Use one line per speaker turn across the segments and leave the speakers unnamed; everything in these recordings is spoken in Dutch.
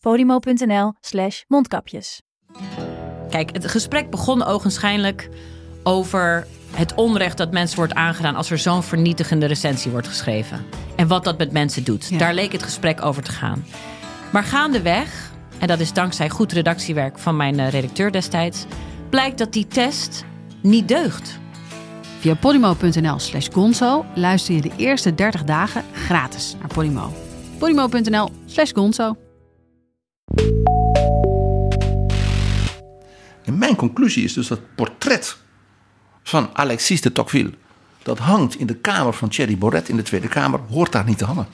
podimo.nl slash mondkapjes.
Kijk, het gesprek begon ogenschijnlijk over het onrecht dat mensen wordt aangedaan als er zo'n vernietigende recensie wordt geschreven. En wat dat met mensen doet. Daar leek het gesprek over te gaan. Maar gaandeweg, en dat is dankzij goed redactiewerk van mijn eh, redacteur destijds, blijkt dat die test niet deugt.
Via polymo.nl slash gonzo luister je de eerste 30 dagen gratis naar Polymo. polymo.nl slash gonzo.
Mijn conclusie is dus dat portret van Alexis de Tocqueville... dat hangt in de kamer van Thierry Boret in de Tweede Kamer... hoort daar niet te hangen.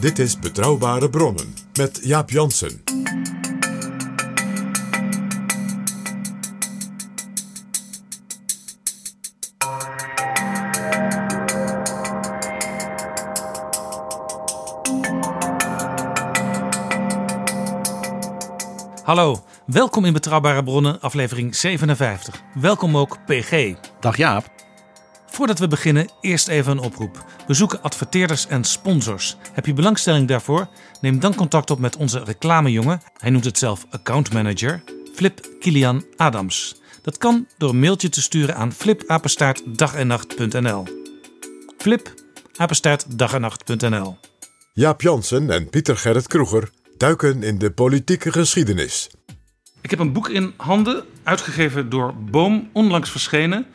Dit is Betrouwbare Bronnen met Jaap Jansen.
Hallo, welkom in Betrouwbare Bronnen, aflevering 57. Welkom ook PG.
Dag Jaap.
Voordat we beginnen, eerst even een oproep. We zoeken adverteerders en sponsors. Heb je belangstelling daarvoor? Neem dan contact op met onze reclamejongen. Hij noemt het zelf account manager. Flip Kilian Adams. Dat kan door een mailtje te sturen aan flipapenstaartdagennacht.nl. Flip, apenstaartdagennacht.nl.
Jaap Jansen en Pieter Gerrit Kroeger duiken in de politieke geschiedenis.
Ik heb een boek in handen, uitgegeven door Boom, onlangs verschenen.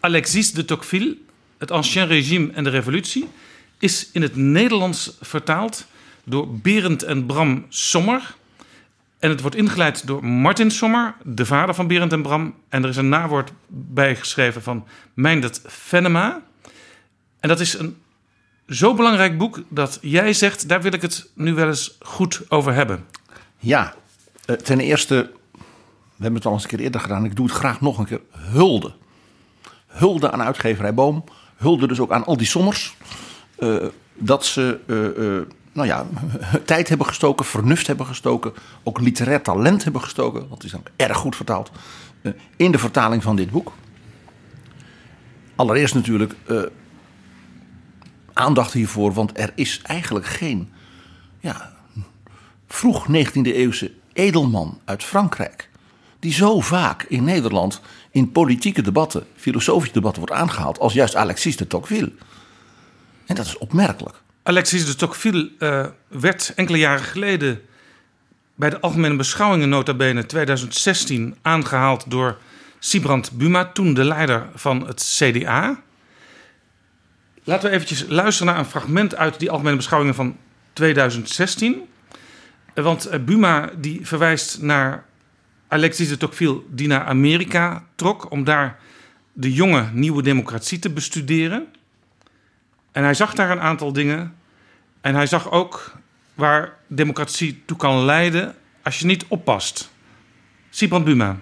Alexis de Tocqueville, het Ancien Régime en de Revolutie, is in het Nederlands vertaald door Berend en Bram Sommer. En het wordt ingeleid door Martin Sommer, de vader van Berend en Bram. En er is een nawoord bijgeschreven van Meindert Venema. En dat is een zo belangrijk boek dat jij zegt, daar wil ik het nu wel eens goed over hebben.
Ja, eh, ten eerste, we hebben het al eens een keer eerder gedaan. Ik doe het graag nog een keer. Hulde. Hulde aan uitgeverij Boom. Hulde dus ook aan al die sommers. eh, dat ze, eh, nou ja, tijd hebben gestoken, vernuft hebben gestoken. Ook literair talent hebben gestoken. Dat is dan erg goed vertaald. in de vertaling van dit boek. Allereerst natuurlijk aandacht hiervoor, want er is eigenlijk geen ja, vroeg 19e eeuwse edelman uit Frankrijk. die zo vaak in Nederland in politieke debatten, filosofische debatten wordt aangehaald. als juist Alexis de Tocqueville. En dat is opmerkelijk.
Alexis de Tocqueville eh, werd enkele jaren geleden bij de Algemene Beschouwingen nota bene 2016 aangehaald door Sibrand Buma, toen de leider van het CDA. Laten we eventjes luisteren naar een fragment uit die Algemene Beschouwingen van 2016. Eh, Want eh, Buma die verwijst naar Alexis de Tocqueville die naar Amerika trok om daar de jonge nieuwe democratie te bestuderen. En hij zag daar een aantal dingen. En hij zag ook waar democratie toe kan leiden als je niet oppast. Sibrand Buma.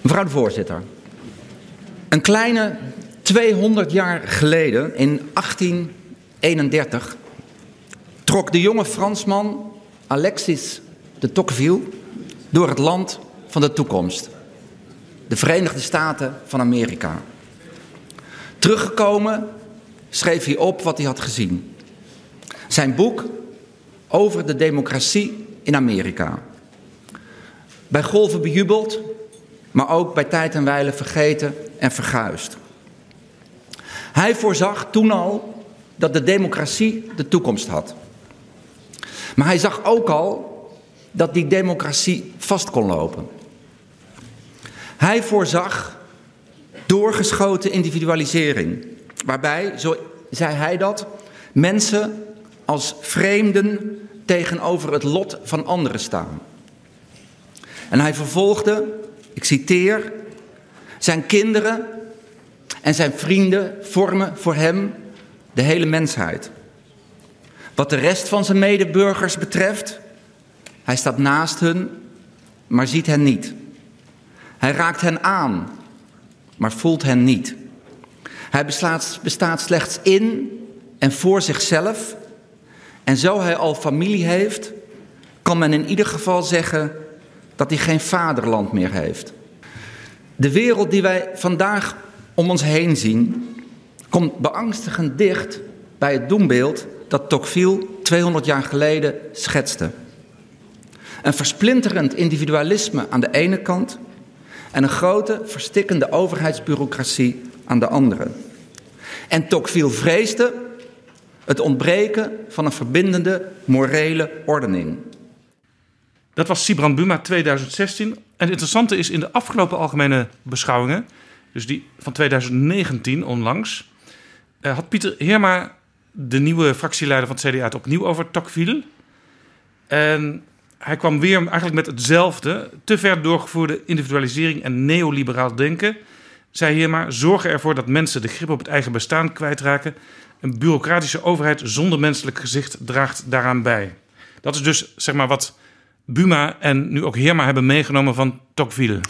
Mevrouw de voorzitter. Een kleine 200 jaar geleden, in 1831, trok de jonge Fransman Alexis de Tocqueville door het land van de toekomst. De Verenigde Staten van Amerika. Teruggekomen schreef hij op wat hij had gezien. Zijn boek over de democratie in Amerika. Bij golven bejubeld, maar ook bij tijd en wijle vergeten en verguisd. Hij voorzag toen al dat de democratie de toekomst had. Maar hij zag ook al dat die democratie vast kon lopen. Hij voorzag doorgeschoten individualisering, waarbij, zo zei hij dat, mensen als vreemden tegenover het lot van anderen staan. En hij vervolgde, ik citeer, zijn kinderen en zijn vrienden vormen voor hem de hele mensheid. Wat de rest van zijn medeburgers betreft, hij staat naast hun, maar ziet hen niet. Hij raakt hen aan, maar voelt hen niet. Hij bestaat slechts in en voor zichzelf. En zo hij al familie heeft, kan men in ieder geval zeggen dat hij geen vaderland meer heeft. De wereld die wij vandaag om ons heen zien, komt beangstigend dicht bij het doembeeld dat Tocqueville 200 jaar geleden schetste. Een versplinterend individualisme aan de ene kant en een grote verstikkende overheidsbureaucratie aan de andere. En Tocqueville vreesde het ontbreken van een verbindende morele ordening.
Dat was Sibrand Buma 2016. En het interessante is in de afgelopen algemene beschouwingen, dus die van 2019 onlangs, eh, had Pieter Heerma, de nieuwe fractieleider van het CDA, het opnieuw over Tocqueville. En hij kwam weer eigenlijk met hetzelfde, te ver doorgevoerde individualisering en neoliberaal denken. Zei Heerma, zorgen ervoor dat mensen de grip op het eigen bestaan kwijtraken. Een bureaucratische overheid zonder menselijk gezicht draagt daaraan bij. Dat is dus zeg maar wat Buma en nu ook Heerma hebben meegenomen van Tocqueville.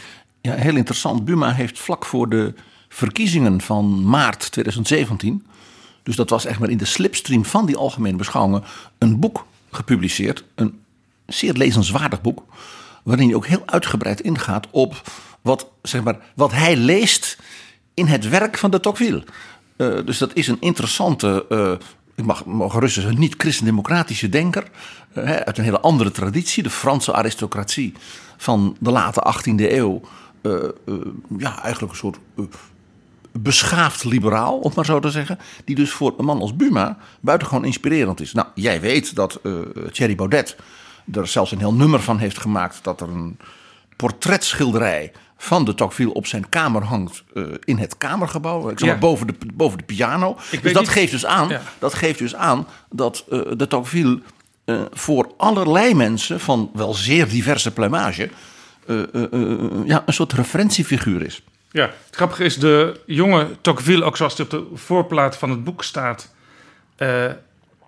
Ja, heel interessant. Buma heeft vlak voor de verkiezingen van maart 2017, dus dat was echt maar in de slipstream van die algemene beschouwingen, een boek gepubliceerd. Een zeer lezenswaardig boek, waarin hij ook heel uitgebreid ingaat op wat, zeg maar, wat hij leest in het werk van de Tocqueville. Uh, dus dat is een interessante, uh, ik mag, mag gerust zeggen, niet-christendemocratische denker. Uh, uit een hele andere traditie, de Franse aristocratie van de late 18e eeuw. Ja, eigenlijk een soort beschaafd liberaal, om maar zo te zeggen. Die dus voor een man als Buma buitengewoon inspirerend is. Nou, jij weet dat Thierry Baudet er zelfs een heel nummer van heeft gemaakt. Dat er een portretschilderij van de Tocqueville op zijn kamer hangt uh, in het kamergebouw. Ik zeg maar, boven, de, boven de piano. dus dat, geeft dus aan, ja. dat geeft dus aan dat uh, de Tocqueville uh, voor allerlei mensen van wel zeer diverse plumage... ja, een soort referentiefiguur is.
Ja, het grappige is, de jonge Tocqueville, ook zoals hij op de voorplaat van het boek staat...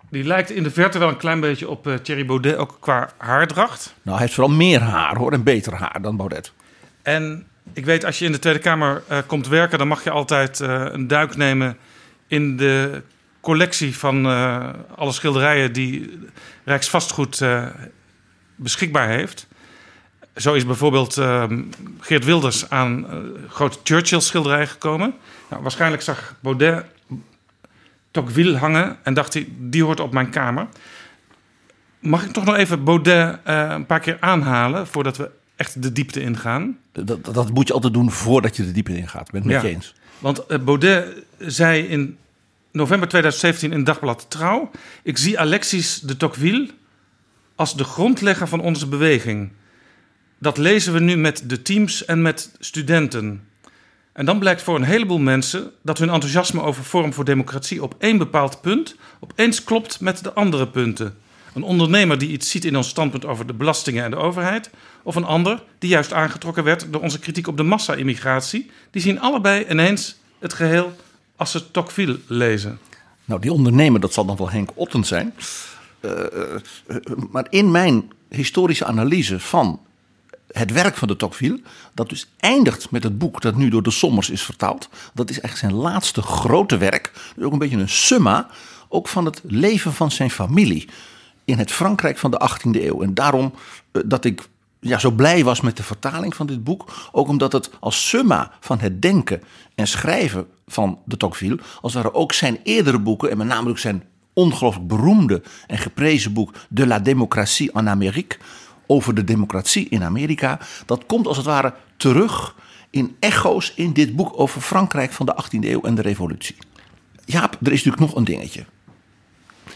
Die lijkt in de verte wel een klein beetje op Thierry Baudet, ook qua haardracht.
Nou, hij heeft vooral meer haar hoor, en beter haar dan Baudet.
En ik weet, als je in de Tweede Kamer uh, komt werken, dan mag je altijd uh, een duik nemen in de collectie van alle schilderijen die Rijksvastgoed beschikbaar heeft. Zo is bijvoorbeeld Geert Wilders aan grote Churchill-schilderij gekomen. Nou, waarschijnlijk zag Baudet Tocqueville hangen en dacht hij, die hoort op mijn kamer. Mag ik toch nog even Baudet uh, een paar keer aanhalen voordat we echt de diepte ingaan?
Dat, dat moet je altijd doen voordat je de diepte ingaat. Ben met
ja,
je eens.
Want uh, Baudet zei in november 2017 in Dagblad Trouw... ik zie Alexis de Tocqueville als de grondlegger van onze beweging. Dat lezen we nu met de teams en met studenten. En dan blijkt voor een heleboel mensen dat hun enthousiasme over Forum voor Democratie op één bepaald punt opeens klopt met de andere punten. Een ondernemer die iets ziet in ons standpunt over de belastingen en de overheid, of een ander die juist aangetrokken werd door onze kritiek op de massa-immigratie, die zien allebei ineens het geheel als ze Tocqueville lezen.
Nou, die ondernemer, dat zal dan wel Henk Otten zijn. Uh, uh, maar in mijn historische analyse van het werk van de Tocqueville, dat dus eindigt met het boek dat nu door de Sommers is vertaald. Dat is echt zijn laatste grote werk. Dus ook een beetje een summa, ook van het leven van zijn familie in het Frankrijk van de 18e eeuw. En daarom uh, dat ik ja, zo blij was met de vertaling van dit boek. Ook omdat het als summa van het denken en schrijven van de Tocqueville, als waren ook zijn eerdere boeken, en met name ook zijn ongelooflijk beroemde en geprezen boek De la démocratie en Amérique, over de democratie in Amerika, dat komt als het ware terug in echo's in dit boek over Frankrijk van de 18e eeuw en de revolutie. Jaap, er is natuurlijk nog een dingetje.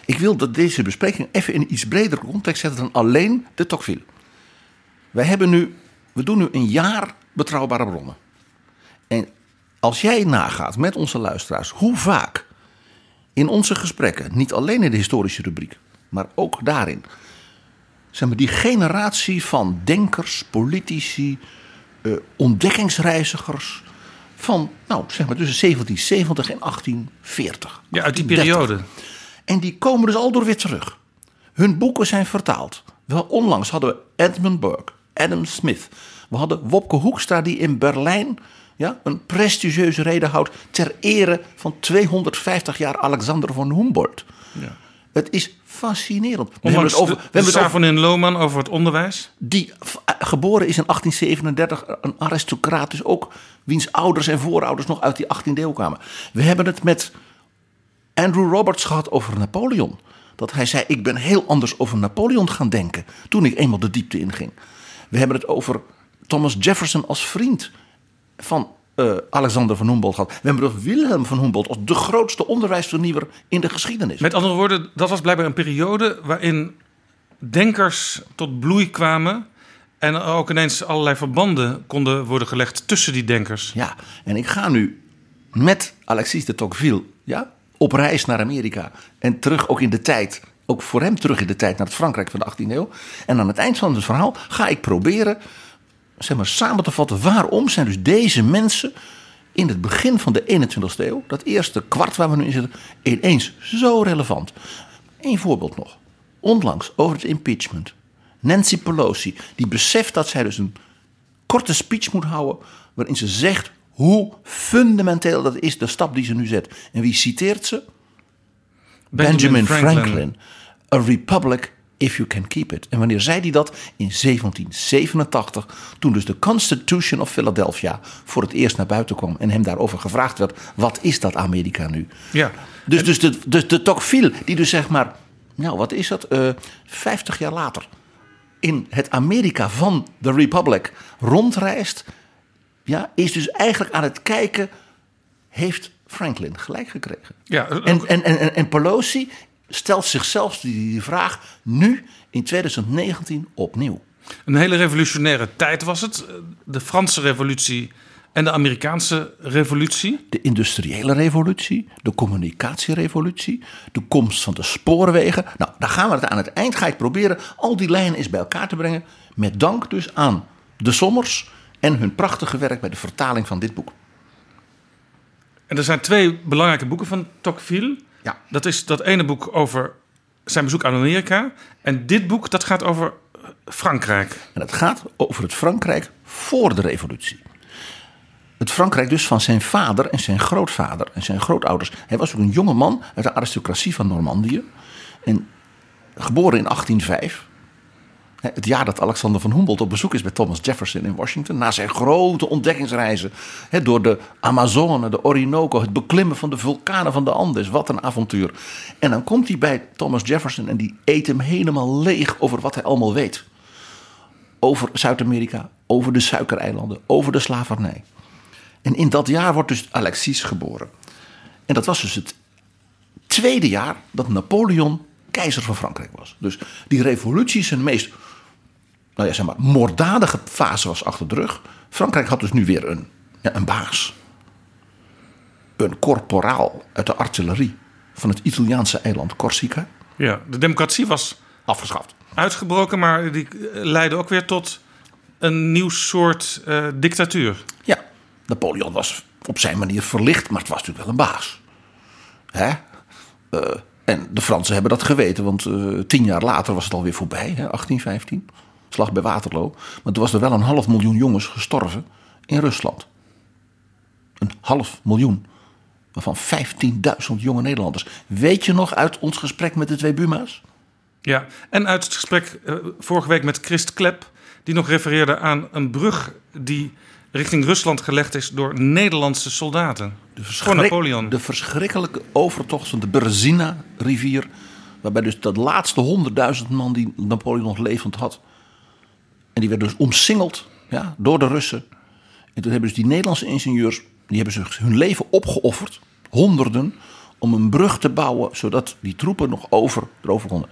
Ik wil dat deze bespreking even in een iets bredere context zetten dan alleen de Tocqueville. Wij hebben nu, we doen nu een jaar betrouwbare bronnen. En als jij nagaat met onze luisteraars hoe vaak in onze gesprekken, niet alleen in de historische rubriek, maar ook daarin, zeg maar, die generatie van denkers, politici, uh, ontdekkingsreizigers. van nou, zeg maar tussen 1770 en 1840.
Ja, uit die periode.
En die komen dus al door weer terug. Hun boeken zijn vertaald. Wel, onlangs hadden we Edmund Burke, Adam Smith. We hadden Wopke Hoekstra die in Berlijn ja, een prestigieuze reden houdt ter ere van 250 jaar Alexander von Humboldt.
Ja.
Het is fascinerend. We hebben het over,
de,
we hebben het over
Savonin Lohman over het onderwijs.
die eh, geboren is in 1837, een aristocraat, dus ook wiens ouders en voorouders nog uit die 18e eeuw kwamen. We hebben het met Andrew Roberts gehad over Napoleon. Dat hij zei: Ik ben heel anders over Napoleon gaan denken. toen ik eenmaal de diepte inging. We hebben het over Thomas Jefferson als vriend van eh, Alexander van Humboldt gehad. We hebben Wilhelm van Humboldt als de grootste onderwijsvernieuwer in de geschiedenis.
Met andere woorden, dat was blijkbaar een periode waarin denkers tot bloei kwamen. En ook ineens allerlei verbanden konden worden gelegd tussen die denkers.
Ja, en ik ga nu met Alexis de Tocqueville ja, op reis naar Amerika. En terug ook in de tijd, ook voor hem terug in de tijd naar het Frankrijk van de 18e eeuw. En aan het eind van het verhaal ga ik proberen zeg maar, samen te vatten waarom zijn dus deze mensen in het begin van de 21e eeuw, dat eerste kwart waar we nu in zitten, ineens zo relevant. Eén voorbeeld nog. Onlangs over het impeachment. Nancy Pelosi, die beseft dat zij dus een korte speech moet houden. waarin ze zegt hoe fundamenteel dat is, de stap die ze nu zet. En wie citeert ze? Benjamin, Franklin. A republic if you can keep it. En wanneer zei hij dat? In 1787, toen dus de Constitution of Philadelphia voor het eerst naar buiten kwam en hem daarover gevraagd werd: wat is dat Amerika nu?
Ja.
Dus, dus, de, dus de Tocqueville, die dus zeg maar, nou wat is dat, eh 50 jaar later in het Amerika van de Republic rondreist, ja, is dus eigenlijk aan het kijken, heeft Franklin gelijk gekregen?
Ja,
En, en, en, en- en Pelosi stelt zichzelf die, die vraag nu in 2019 opnieuw.
Een hele revolutionaire tijd was het. De Franse revolutie en de Amerikaanse revolutie.
De industriële revolutie, de communicatierevolutie, de komst van de spoorwegen. Nou, daar gaan we het aan het eind. Ga ik proberen al die lijnen eens bij elkaar te brengen. Met dank dus aan de Sommers en hun prachtige werk bij de vertaling van dit boek.
En er zijn twee belangrijke boeken van Tocqueville.
Ja.
Dat is dat ene boek over zijn bezoek aan Amerika. En dit boek dat gaat over Frankrijk.
En het gaat over het Frankrijk voor de revolutie. Het Frankrijk dus van zijn vader en zijn grootvader en zijn grootouders. Hij was ook een jonge man uit de aristocratie van Normandië. En geboren in 1805. Het jaar dat Alexander van Humboldt op bezoek is bij Thomas Jefferson in Washington. Na zijn grote ontdekkingsreizen door de Amazone, de Orinoco, het beklimmen van de vulkanen van de Andes. Wat een avontuur. En dan komt hij bij Thomas Jefferson en die eet hem helemaal leeg over wat hij allemaal weet. Over Zuid-Amerika, over de suikereilanden, over de slavernij. En in dat jaar wordt dus Alexis geboren. En dat was dus het tweede jaar dat Napoleon keizer van Frankrijk was. Dus die revolutie zijn meest nou ja, zeg maar, moorddadige fase was achter de rug. Frankrijk had dus nu weer een, ja, een baas. Een corporaal uit de artillerie van het Italiaanse eiland Corsica.
Ja, de democratie was
Afgeschaft.
uitgebroken, maar die eh, leidde ook weer tot een nieuw soort eh, dictatuur.
Ja, Napoleon was op zijn manier verlicht, maar het was natuurlijk wel een baas. Hè? Eh, en de Fransen hebben dat geweten, want tien jaar later was het alweer voorbij, hè, 1815. Slag bij Waterloo. Maar toen was er wel een half miljoen jongens gestorven in Rusland. Een half miljoen. Waarvan 15.000 jonge Nederlanders. Weet je nog uit ons gesprek met de twee Buma's?
Ja, en uit het gesprek eh, vorige week met Christ Klep, die nog refereerde aan een brug die richting Rusland gelegd is door Nederlandse soldaten.
De
Voor Napoleon.
De verschrikkelijke overtocht van de Berzina-rivier. Waarbij dus dat laatste honderdduizend man die Napoleon nog levend had. En die werd dus omsingeld ja, door de Russen. En toen hebben dus die Nederlandse ingenieurs. Die hebben hun leven opgeofferd. Honderden. Om een brug te bouwen. Zodat die troepen nog over, erover konden.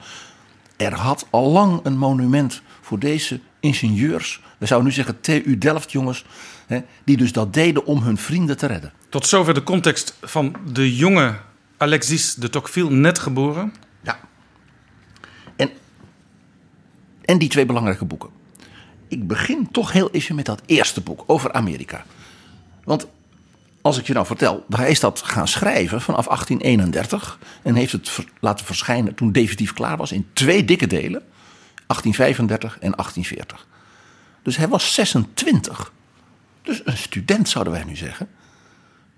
Er had al lang een monument voor deze ingenieurs. We zouden nu zeggen TU Delft jongens. Hè, die dus dat deden om hun vrienden te redden.
Tot zover de context van de jonge Alexis de Tocqueville, net geboren.
Ja. En, en die twee belangrijke boeken. Ik begin toch heel even met dat eerste boek over Amerika. Want als ik je nou vertel, hij is dat gaan schrijven vanaf 1831 en heeft het laten verschijnen toen definitief klaar was in twee dikke delen. 1835 en 1840. Dus hij was 26. Dus een student zouden wij nu zeggen.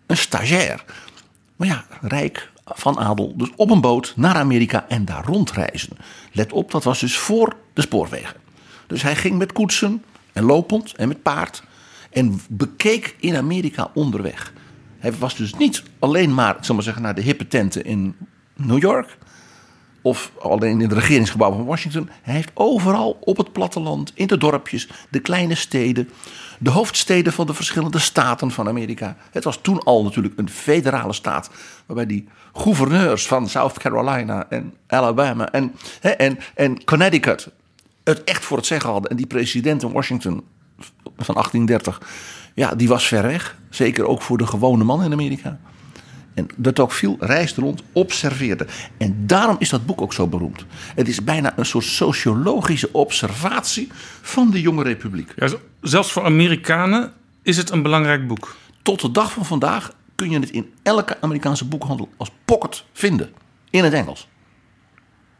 Een stagiair. Maar ja, rijk van adel. Dus op een boot naar Amerika en daar rondreizen. Let op, dat was dus voor de spoorwegen. Dus hij ging met koetsen en lopend en met paard. En bekeek in Amerika onderweg. Hij was dus niet alleen maar, ik zal maar zeggen, naar de hippe tenten in New York. Of alleen in het regeringsgebouw van Washington. Hij heeft overal op het platteland, in de dorpjes, de kleine steden, de hoofdsteden van de verschillende staten van Amerika. Het was toen al natuurlijk een federale staat, waarbij die gouverneurs van South Carolina en Alabama en, en, en Connecticut het echt voor het zeggen hadden. En die president in Washington van 1830, ja, die was ver weg. Zeker ook voor de gewone man in Amerika. En dat ook veel reisde rond, observeerde. En daarom is dat boek ook zo beroemd. Het is bijna een soort sociologische observatie van de jonge republiek.
Ja, zelfs voor Amerikanen is het een belangrijk boek.
Tot de dag van vandaag kun je het in elke Amerikaanse boekhandel als pocket vinden. In het Engels.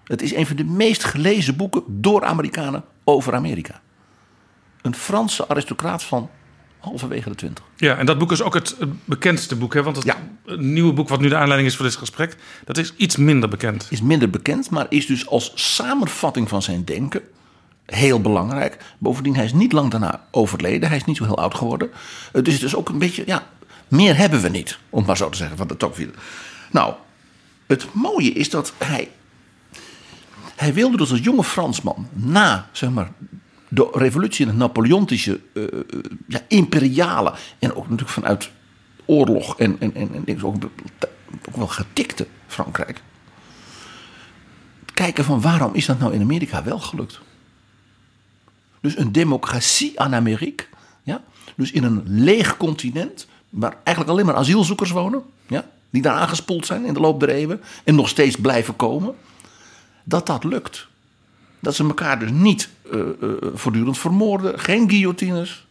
Het is een van de meest gelezen boeken door Amerikanen over Amerika. Een Franse aristocraat van halverwege de twintig.
Ja, en dat boek is ook het bekendste boek. Hè? Want het,
Ja.
nieuwe boek wat nu de aanleiding is voor dit gesprek... dat is iets minder bekend.
Is minder bekend, maar is dus als samenvatting van zijn denken heel belangrijk. Bovendien, hij is niet lang daarna overleden. Hij is niet zo heel oud geworden. Dus het is ook een beetje, ja, meer hebben we niet, om maar zo te zeggen, van de Tocqueville. Nou, het mooie is dat hij, hij wilde dus als jonge Fransman na, zeg maar, de revolutie in het Napoleontische, eh, eh, ja, imperiale en ook natuurlijk vanuit oorlog en, en, en, en ook, ook wel getikte Frankrijk. Kijken van waarom is dat nou in Amerika wel gelukt? Dus een democratie aan Amerika. Ja? Dus in een leeg continent, waar eigenlijk alleen maar asielzoekers wonen. Ja? Die daar aangespoeld zijn in de loop der eeuwen. En nog steeds blijven komen. Dat dat lukt. Dat ze elkaar dus niet eh, eh, voortdurend vermoorden. Geen guillotines.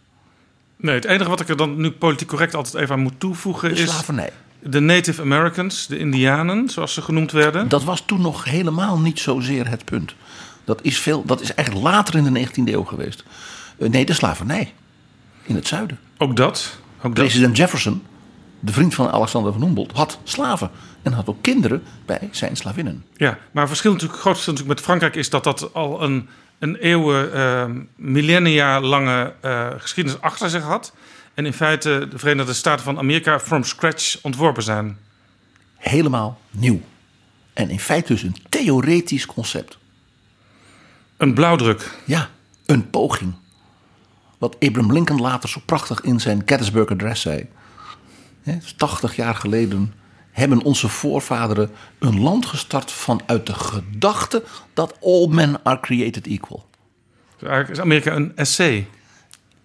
Nee, het enige wat ik er dan nu politiek correct altijd even aan moet toevoegen...
De
is
slavernij.
de Native Americans, de Indianen, zoals ze genoemd werden.
Dat was toen nog helemaal niet zozeer het punt. Dat is, veel, dat is eigenlijk later in de 19e eeuw geweest. Eh, nee, de slavernij. In het zuiden.
Ook dat. Ook dat.
President Jefferson, de vriend van Alexander van Humboldt, had slaven. En had ook kinderen bij zijn slavinnen.
Ja, maar het verschil natuurlijk, groot verschil natuurlijk met Frankrijk is dat dat al een, een eeuwen, eh, millennia lange eh, geschiedenis achter zich had. En in feite de Verenigde Staten van Amerika from scratch ontworpen zijn.
Helemaal nieuw. En in feite dus een theoretisch concept.
Een blauwdruk.
Ja, een poging. Wat Abraham Lincoln later zo prachtig in zijn Gettysburg Address zei. Hè, 80 jaar geleden hebben onze voorvaderen een land gestart vanuit de gedachte dat all men are created equal.
Dus eigenlijk is Amerika een essay.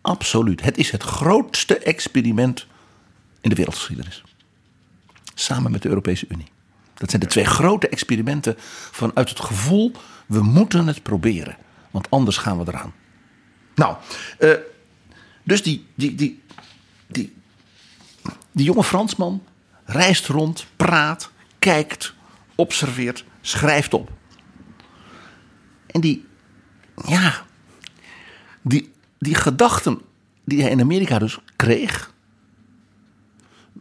Absoluut. Het is het grootste experiment in de wereldgeschiedenis. Samen met de Europese Unie. Dat zijn de twee grote experimenten vanuit het gevoel: we moeten het proberen, want anders gaan we eraan. Nou, eh, dus die, die, die, die, die jonge Fransman reist rond, praat, kijkt, observeert, schrijft op. En die, ja, die, die gedachten die hij in Amerika dus kreeg,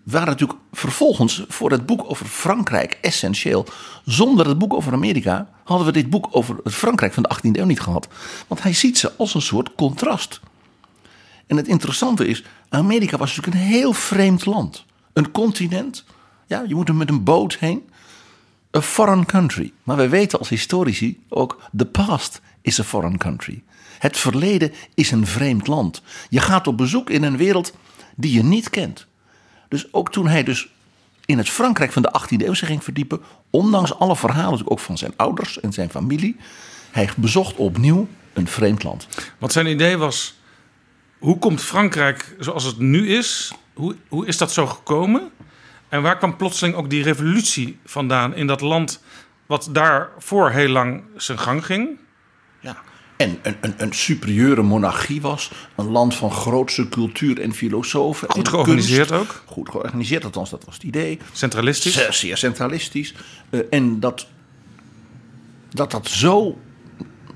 waren natuurlijk vervolgens voor het boek over Frankrijk essentieel. Zonder het boek over Amerika hadden we dit boek over het Frankrijk van de 18e eeuw niet gehad. Want hij ziet ze als een soort contrast. En het interessante is, Amerika was natuurlijk een heel vreemd land. Een continent, ja, je moet er met een boot heen. A foreign country. Maar wij weten als historici ook, the past is a foreign country. Het verleden is een vreemd land. Je gaat op bezoek in een wereld die je niet kent. Dus ook toen hij dus in het Frankrijk van de 18e eeuw zich ging verdiepen, ondanks alle verhalen ook van zijn ouders en zijn familie, hij bezocht opnieuw een vreemd land.
Want zijn idee was: hoe komt Frankrijk zoals het nu is? Hoe, hoe is dat zo gekomen? En waar kwam plotseling ook die revolutie vandaan in dat land, wat daarvoor heel lang zijn gang ging?
Ja. En een, een, een superieure monarchie was. Een land van grootste cultuur en filosofen.
Goed
en
georganiseerd
kunst.
ook.
Goed georganiseerd, althans dat was het idee.
Centralistisch.
Zeer, zeer centralistisch. Eh, en dat, dat dat zo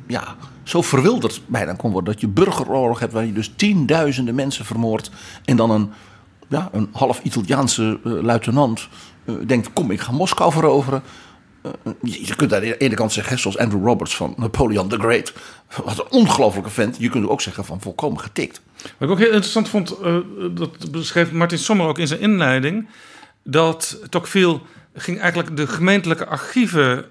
ja, zo verwilderd bijna kon worden. Dat je burgeroorlog hebt waar je dus tienduizenden mensen vermoordt. En dan een, ja, een half Italiaanse uh, luitenant uh, denkt: kom, ik ga Moskou veroveren. Uh, je kunt aan de ene kant zeggen, zoals Andrew Roberts van Napoleon the Great. Wat een ongelofelijke vent. Je kunt ook zeggen van volkomen getikt.
Wat ik ook heel interessant vond, dat beschreef Martin Sommer ook in zijn inleiding. Dat Tocqueville ging eigenlijk de gemeentelijke archieven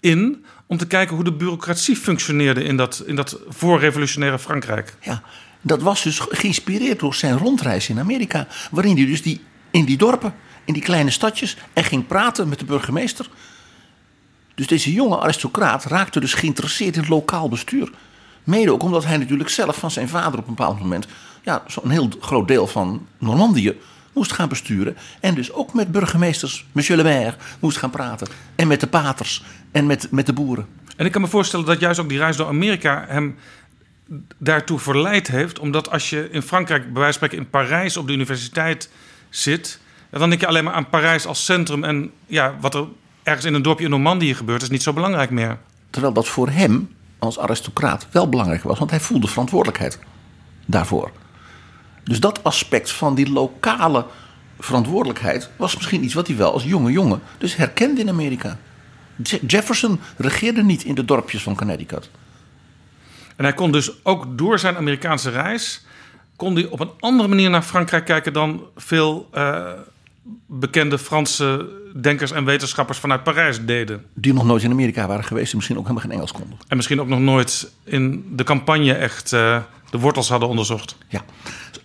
in om te kijken hoe de bureaucratie functioneerde in dat, in dat voorrevolutionaire Frankrijk.
Ja, dat was dus geïnspireerd door zijn rondreis in Amerika, waarin hij dus die, in die dorpen, in die kleine stadjes, en ging praten met de burgemeester. Dus deze jonge aristocraat raakte dus geïnteresseerd in het lokaal bestuur. Mede ook omdat hij natuurlijk zelf van zijn vader op een bepaald moment ja, zo'n heel groot deel van Normandië moest gaan besturen. En dus ook met burgemeesters, monsieur le maire, moest gaan praten. En met de paters en met, met de boeren.
En ik kan me voorstellen dat juist ook die reis door Amerika hem daartoe verleid heeft. Omdat als je in Frankrijk, bij wijze van spreken in Parijs op de universiteit zit... dan denk je alleen maar aan Parijs als centrum. En ja, wat er ergens in een dorpje in Normandië gebeurt, is niet zo belangrijk meer.
Terwijl dat voor hem als aristocraat wel belangrijk was, want hij voelde verantwoordelijkheid daarvoor. Dus dat aspect van die lokale verantwoordelijkheid was misschien iets wat hij wel als jonge jongen dus herkende in Amerika. Jefferson regeerde niet in de dorpjes van Connecticut.
En hij kon dus ook door zijn Amerikaanse reis kon hij op een andere manier naar Frankrijk kijken dan veel uh, bekende Franse denkers en wetenschappers vanuit Parijs deden.
Die nog nooit in Amerika waren geweest en misschien ook helemaal geen Engels konden.
En misschien ook nog nooit in de campagne echt uh, de wortels hadden onderzocht.
Ja.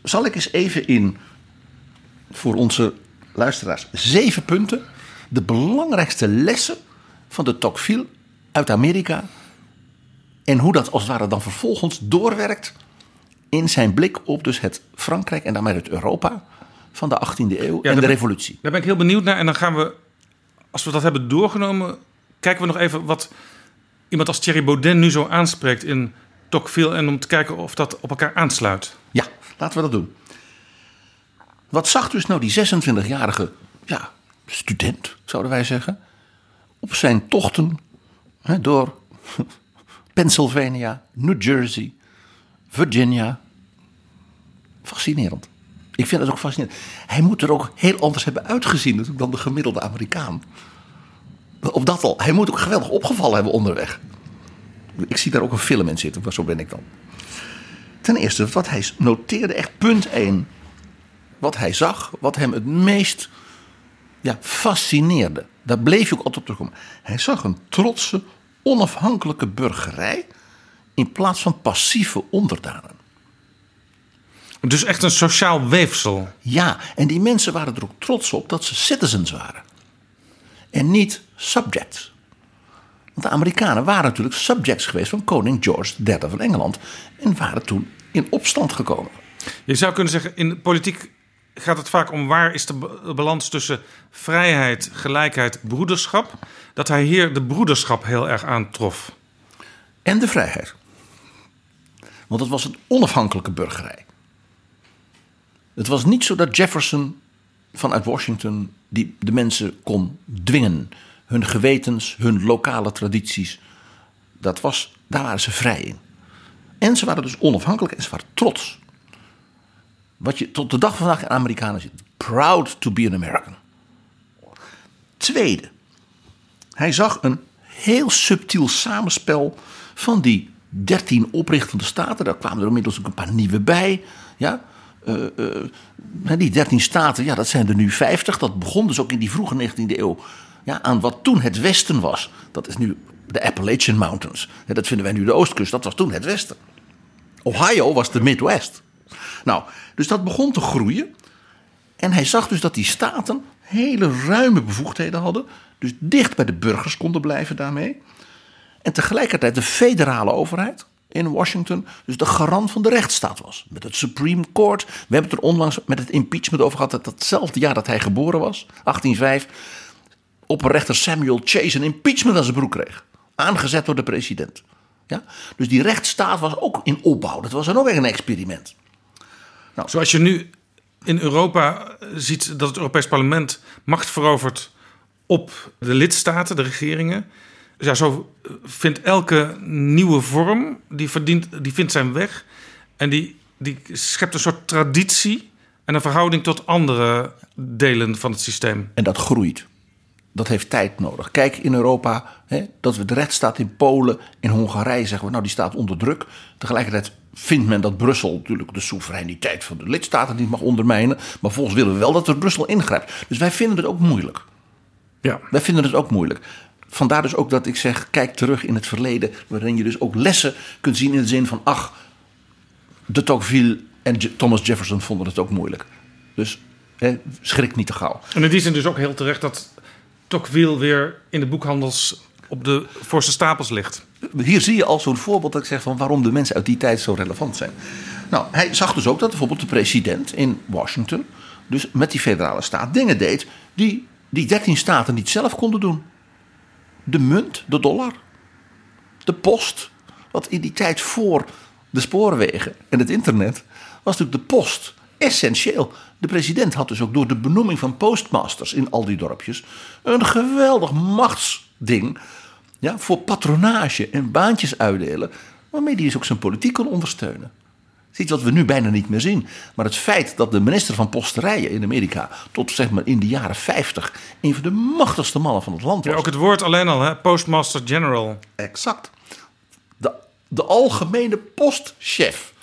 Zal ik eens even in, voor onze luisteraars, zeven punten... de belangrijkste lessen van de Tocqueville uit Amerika... en hoe dat als het ware dan vervolgens doorwerkt... in zijn blik op dus het Frankrijk en daarmee het Europa van de 18e eeuw ja, en de revolutie.
Daar ben ik heel benieuwd naar. En dan gaan we, als we dat hebben doorgenomen... kijken we nog even wat iemand als Thierry Baudet nu zo aanspreekt in Tocqueville... en om te kijken of dat op elkaar aansluit.
Ja, laten we dat doen. Wat zag dus nou die 26-jarige ja, student, zouden wij zeggen, op zijn tochten hè, door Pennsylvania, New Jersey, Virginia. Fascinerend. Ik vind het ook fascinerend. Hij moet er ook heel anders hebben uitgezien dan de gemiddelde Amerikaan. Op dat al. Hij moet ook geweldig opgevallen hebben onderweg. Ik zie daar ook een film in zitten, maar zo ben ik dan. Ten eerste, wat hij noteerde, echt punt 1. Wat hij zag, wat hem het meest ja, fascineerde. Daar bleef je ook altijd op terugkomen. Hij zag een trotse, onafhankelijke burgerij in plaats van passieve onderdanen.
Dus echt een sociaal weefsel.
Ja, en die mensen waren er ook trots op dat ze citizens waren. En niet subjects. Want de Amerikanen waren natuurlijk subjects geweest van koning George III van Engeland. En waren toen in opstand gekomen.
Je zou kunnen zeggen, in de politiek gaat het vaak om waar is de balans tussen vrijheid, gelijkheid, broederschap. Dat hij hier de broederschap heel erg aantrof.
En de vrijheid. Want het was een onafhankelijke burgerij. Het was niet zo dat Jefferson vanuit Washington die de mensen kon dwingen. Hun gewetens, hun lokale tradities. Dat was, daar waren ze vrij in. En ze waren dus onafhankelijk en ze waren trots. Wat je tot de dag van vandaag in Amerikanen ziet. Proud to be an American. Tweede. Hij zag een heel subtiel samenspel van die dertien oprichtende staten. Daar kwamen er inmiddels ook een paar nieuwe bij. Ja? Uh, uh, die dertien staten, ja, dat zijn er nu vijftig. Dat begon dus ook in die vroege 19e eeuw ja, aan wat toen het Westen was. Dat is nu de Appalachian Mountains. dat vinden wij nu de Oostkust. Dat was toen het Westen. Ohio was de Midwest. Nou, dus dat begon te groeien. En hij zag dus dat die staten hele ruime bevoegdheden hadden. Dus dicht bij de burgers konden blijven daarmee. En tegelijkertijd de federale overheid in Washington dus de garant van de rechtsstaat was. Met het Supreme Court. We hebben het er onlangs met het impeachment over gehad. Dat datzelfde jaar dat hij geboren was, 1805, opperrechter Samuel Chase een impeachment aan zijn broek kreeg. Aangezet door de president. Ja? Dus die rechtsstaat was ook in opbouw. Dat was dan ook weer een experiment.
Nou, Zoals je nu in Europa ziet dat het Europees Parlement macht verovert op de lidstaten, de regeringen. ja, zo vindt elke nieuwe vorm, die, verdient, die vindt zijn weg. En die, die schept een soort traditie en een verhouding tot andere delen van het systeem.
En dat groeit. Dat heeft tijd nodig. Kijk in Europa, hè, dat we de rechtsstaat in Polen, in Hongarije zeggen we, nou die staat onder druk. Tegelijkertijd vindt men dat Brussel natuurlijk de soevereiniteit van de lidstaten niet mag ondermijnen. Maar volgens willen we wel dat er Brussel ingrijpt. Dus wij vinden het ook moeilijk.
Ja.
Wij vinden het ook moeilijk. Vandaar dus ook dat ik zeg, kijk terug in het verleden, waarin je dus ook lessen kunt zien in de zin van, ach, de Tocqueville en Thomas Jefferson vonden het ook moeilijk. Dus hè, schrik niet te gauw.
En in die zin dus ook heel terecht dat Tocqueville weer in de boekhandels op de voorste stapels ligt.
Hier zie je al zo'n voorbeeld dat ik zeg van waarom de mensen uit die tijd zo relevant zijn. Nou, hij zag dus ook dat bijvoorbeeld de president in Washington, dus met die federale staat, dingen deed die die 13 staten niet zelf konden doen. De munt, de dollar, de post. Wat in die tijd voor de spoorwegen en het internet was natuurlijk de post essentieel. De president had dus ook door de benoeming van postmasters in al die dorpjes een geweldig machtsding ja, voor patronage en baantjes uitdelen, waarmee hij dus ook zijn politiek kon ondersteunen. Iets wat we nu bijna niet meer zien. Maar het feit dat de minister van Posterijen in Amerika tot zeg maar in de jaren 50 een van de machtigste mannen van het land was.
Ja, ook het woord alleen al, hè? Postmaster General.
Exact. De, de algemene postchef.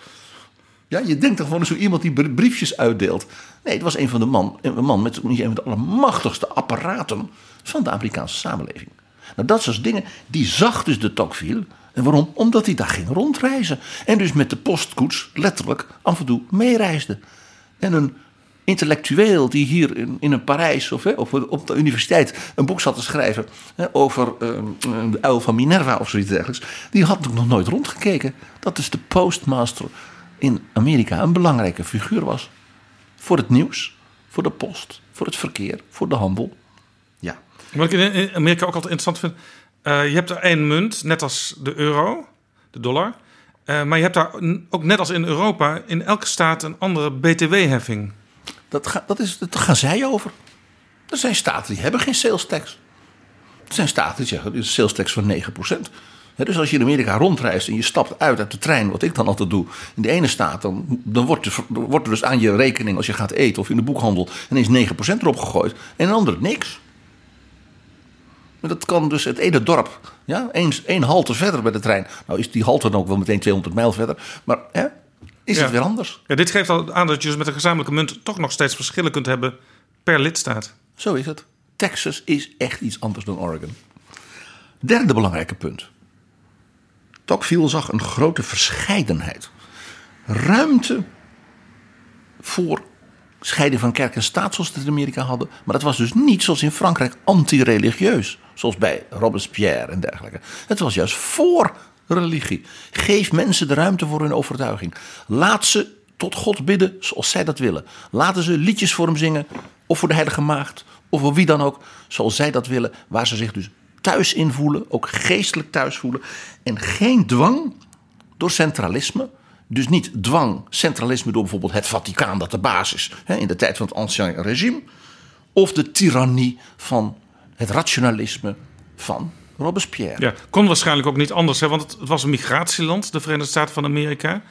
Ja, je denkt toch gewoon zo iemand die br- briefjes uitdeelt. Nee, het was een van de man, een man met een van de allermachtigste apparaten van de Amerikaanse samenleving. Nou, dat soort dingen, die zag dus de Tocqueville. En waarom? Omdat hij daar ging rondreizen. En dus met de postkoets letterlijk af en toe meereisde. En een intellectueel die hier in, in Parijs of hè, op, op de universiteit een boek zat te schrijven hè, over eh, de uil van Minerva of zoiets dergelijks, die had nog nooit rondgekeken. Dat dus de postmaster in Amerika een belangrijke figuur was. Voor het nieuws, voor de post, voor het verkeer, voor de handel. Ja,
Wat ik in Amerika ook altijd interessant vind. eh, je hebt er één munt, net als de euro, de dollar. Eh, maar je hebt daar ook net als in Europa in elke staat een andere BTW-heffing.
dat, ga, dat is, daar gaan zij over. Er zijn staten die hebben geen sales tax. Er zijn staten die zeggen, is een sales tax van 9%. Dus als je in Amerika rondreist en je stapt uit uit de trein, wat ik dan altijd doe, in de ene staat, dan, dan wordt, er, wordt er dus aan je rekening als je gaat eten of in de boekhandel ineens 9% erop gegooid. En in een andere niks. Maar dat kan dus het ene dorp, ja, één, één halte verder bij de trein. Nou is die halte dan ook wel meteen 200 mijl verder, maar hè, is
Ja.
het weer anders.
Ja, dit geeft al aan dat je dus met een gezamenlijke munt toch nog steeds verschillen kunt hebben per lidstaat.
Zo is het. Texas is echt iets anders dan Oregon. Derde belangrijke punt. Tocqueville zag een grote verscheidenheid. Ruimte voor scheiding van kerk en staat zoals we het in Amerika hadden. Maar dat was dus niet zoals in Frankrijk anti-religieus. Zoals bij Robespierre en dergelijke. Het was juist voor religie. Geef mensen de ruimte voor hun overtuiging. Laat ze tot God bidden zoals zij dat willen. Laten ze liedjes voor hem zingen. Of voor de Heilige Maagd. Of voor wie dan ook. Zoals zij dat willen. Waar ze zich dus thuis in voelen. Ook geestelijk thuis voelen. En geen dwang door centralisme. Dus niet dwang, centralisme door bijvoorbeeld het Vaticaan dat de basis hè, in de tijd van het ancien regime. Of de tirannie van het rationalisme van Robespierre.
Ja, kon waarschijnlijk ook niet anders, hè, want het, het was een migratieland, de Verenigde Staten van Amerika.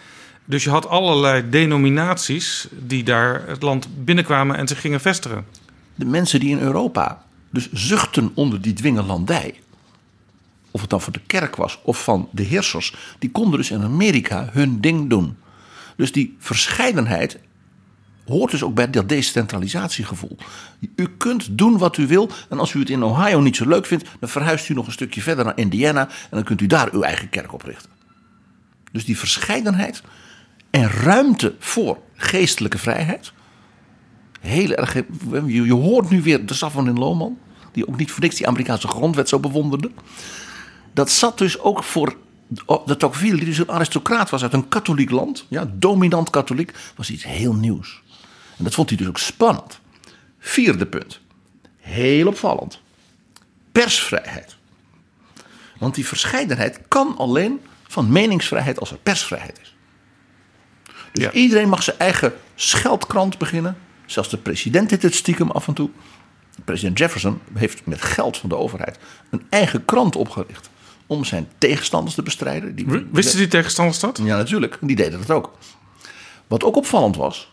Dus je had allerlei denominaties die daar het land binnenkwamen en zich gingen vestigen.
De mensen die in Europa dus zuchten onder die dwingelandij. Of het dan voor de kerk was of van de heersers. Die konden dus in Amerika hun ding doen. Dus die verscheidenheid hoort dus ook bij dat decentralisatiegevoel. U kunt doen wat u wil. En als u het in Ohio niet zo leuk vindt, dan verhuist u nog een stukje verder naar Indiana. En dan kunt u daar uw eigen kerk oprichten. Dus die verscheidenheid en ruimte voor geestelijke vrijheid. Heel erg. Je, je hoort nu weer de Saf van in Lohman, die ook niet voor niks die Amerikaanse grondwet zo bewonderde. Dat zat dus ook voor de Tocqueville, die dus een aristocraat was uit een katholiek land, ja, dominant katholiek, was iets heel nieuws. En dat vond hij dus ook spannend. Vierde punt. Heel opvallend. Persvrijheid. Want die verscheidenheid kan alleen van meningsvrijheid als er persvrijheid is. Dus
Ja.
iedereen mag zijn eigen scheldkrant beginnen. Zelfs de president deed het stiekem af en toe. president Jefferson heeft met geld van de overheid een eigen krant opgericht. Om zijn tegenstanders te bestrijden. Die,
Wisten die tegenstanders dat?
Ja, natuurlijk. Die deden dat ook. Wat ook opvallend was,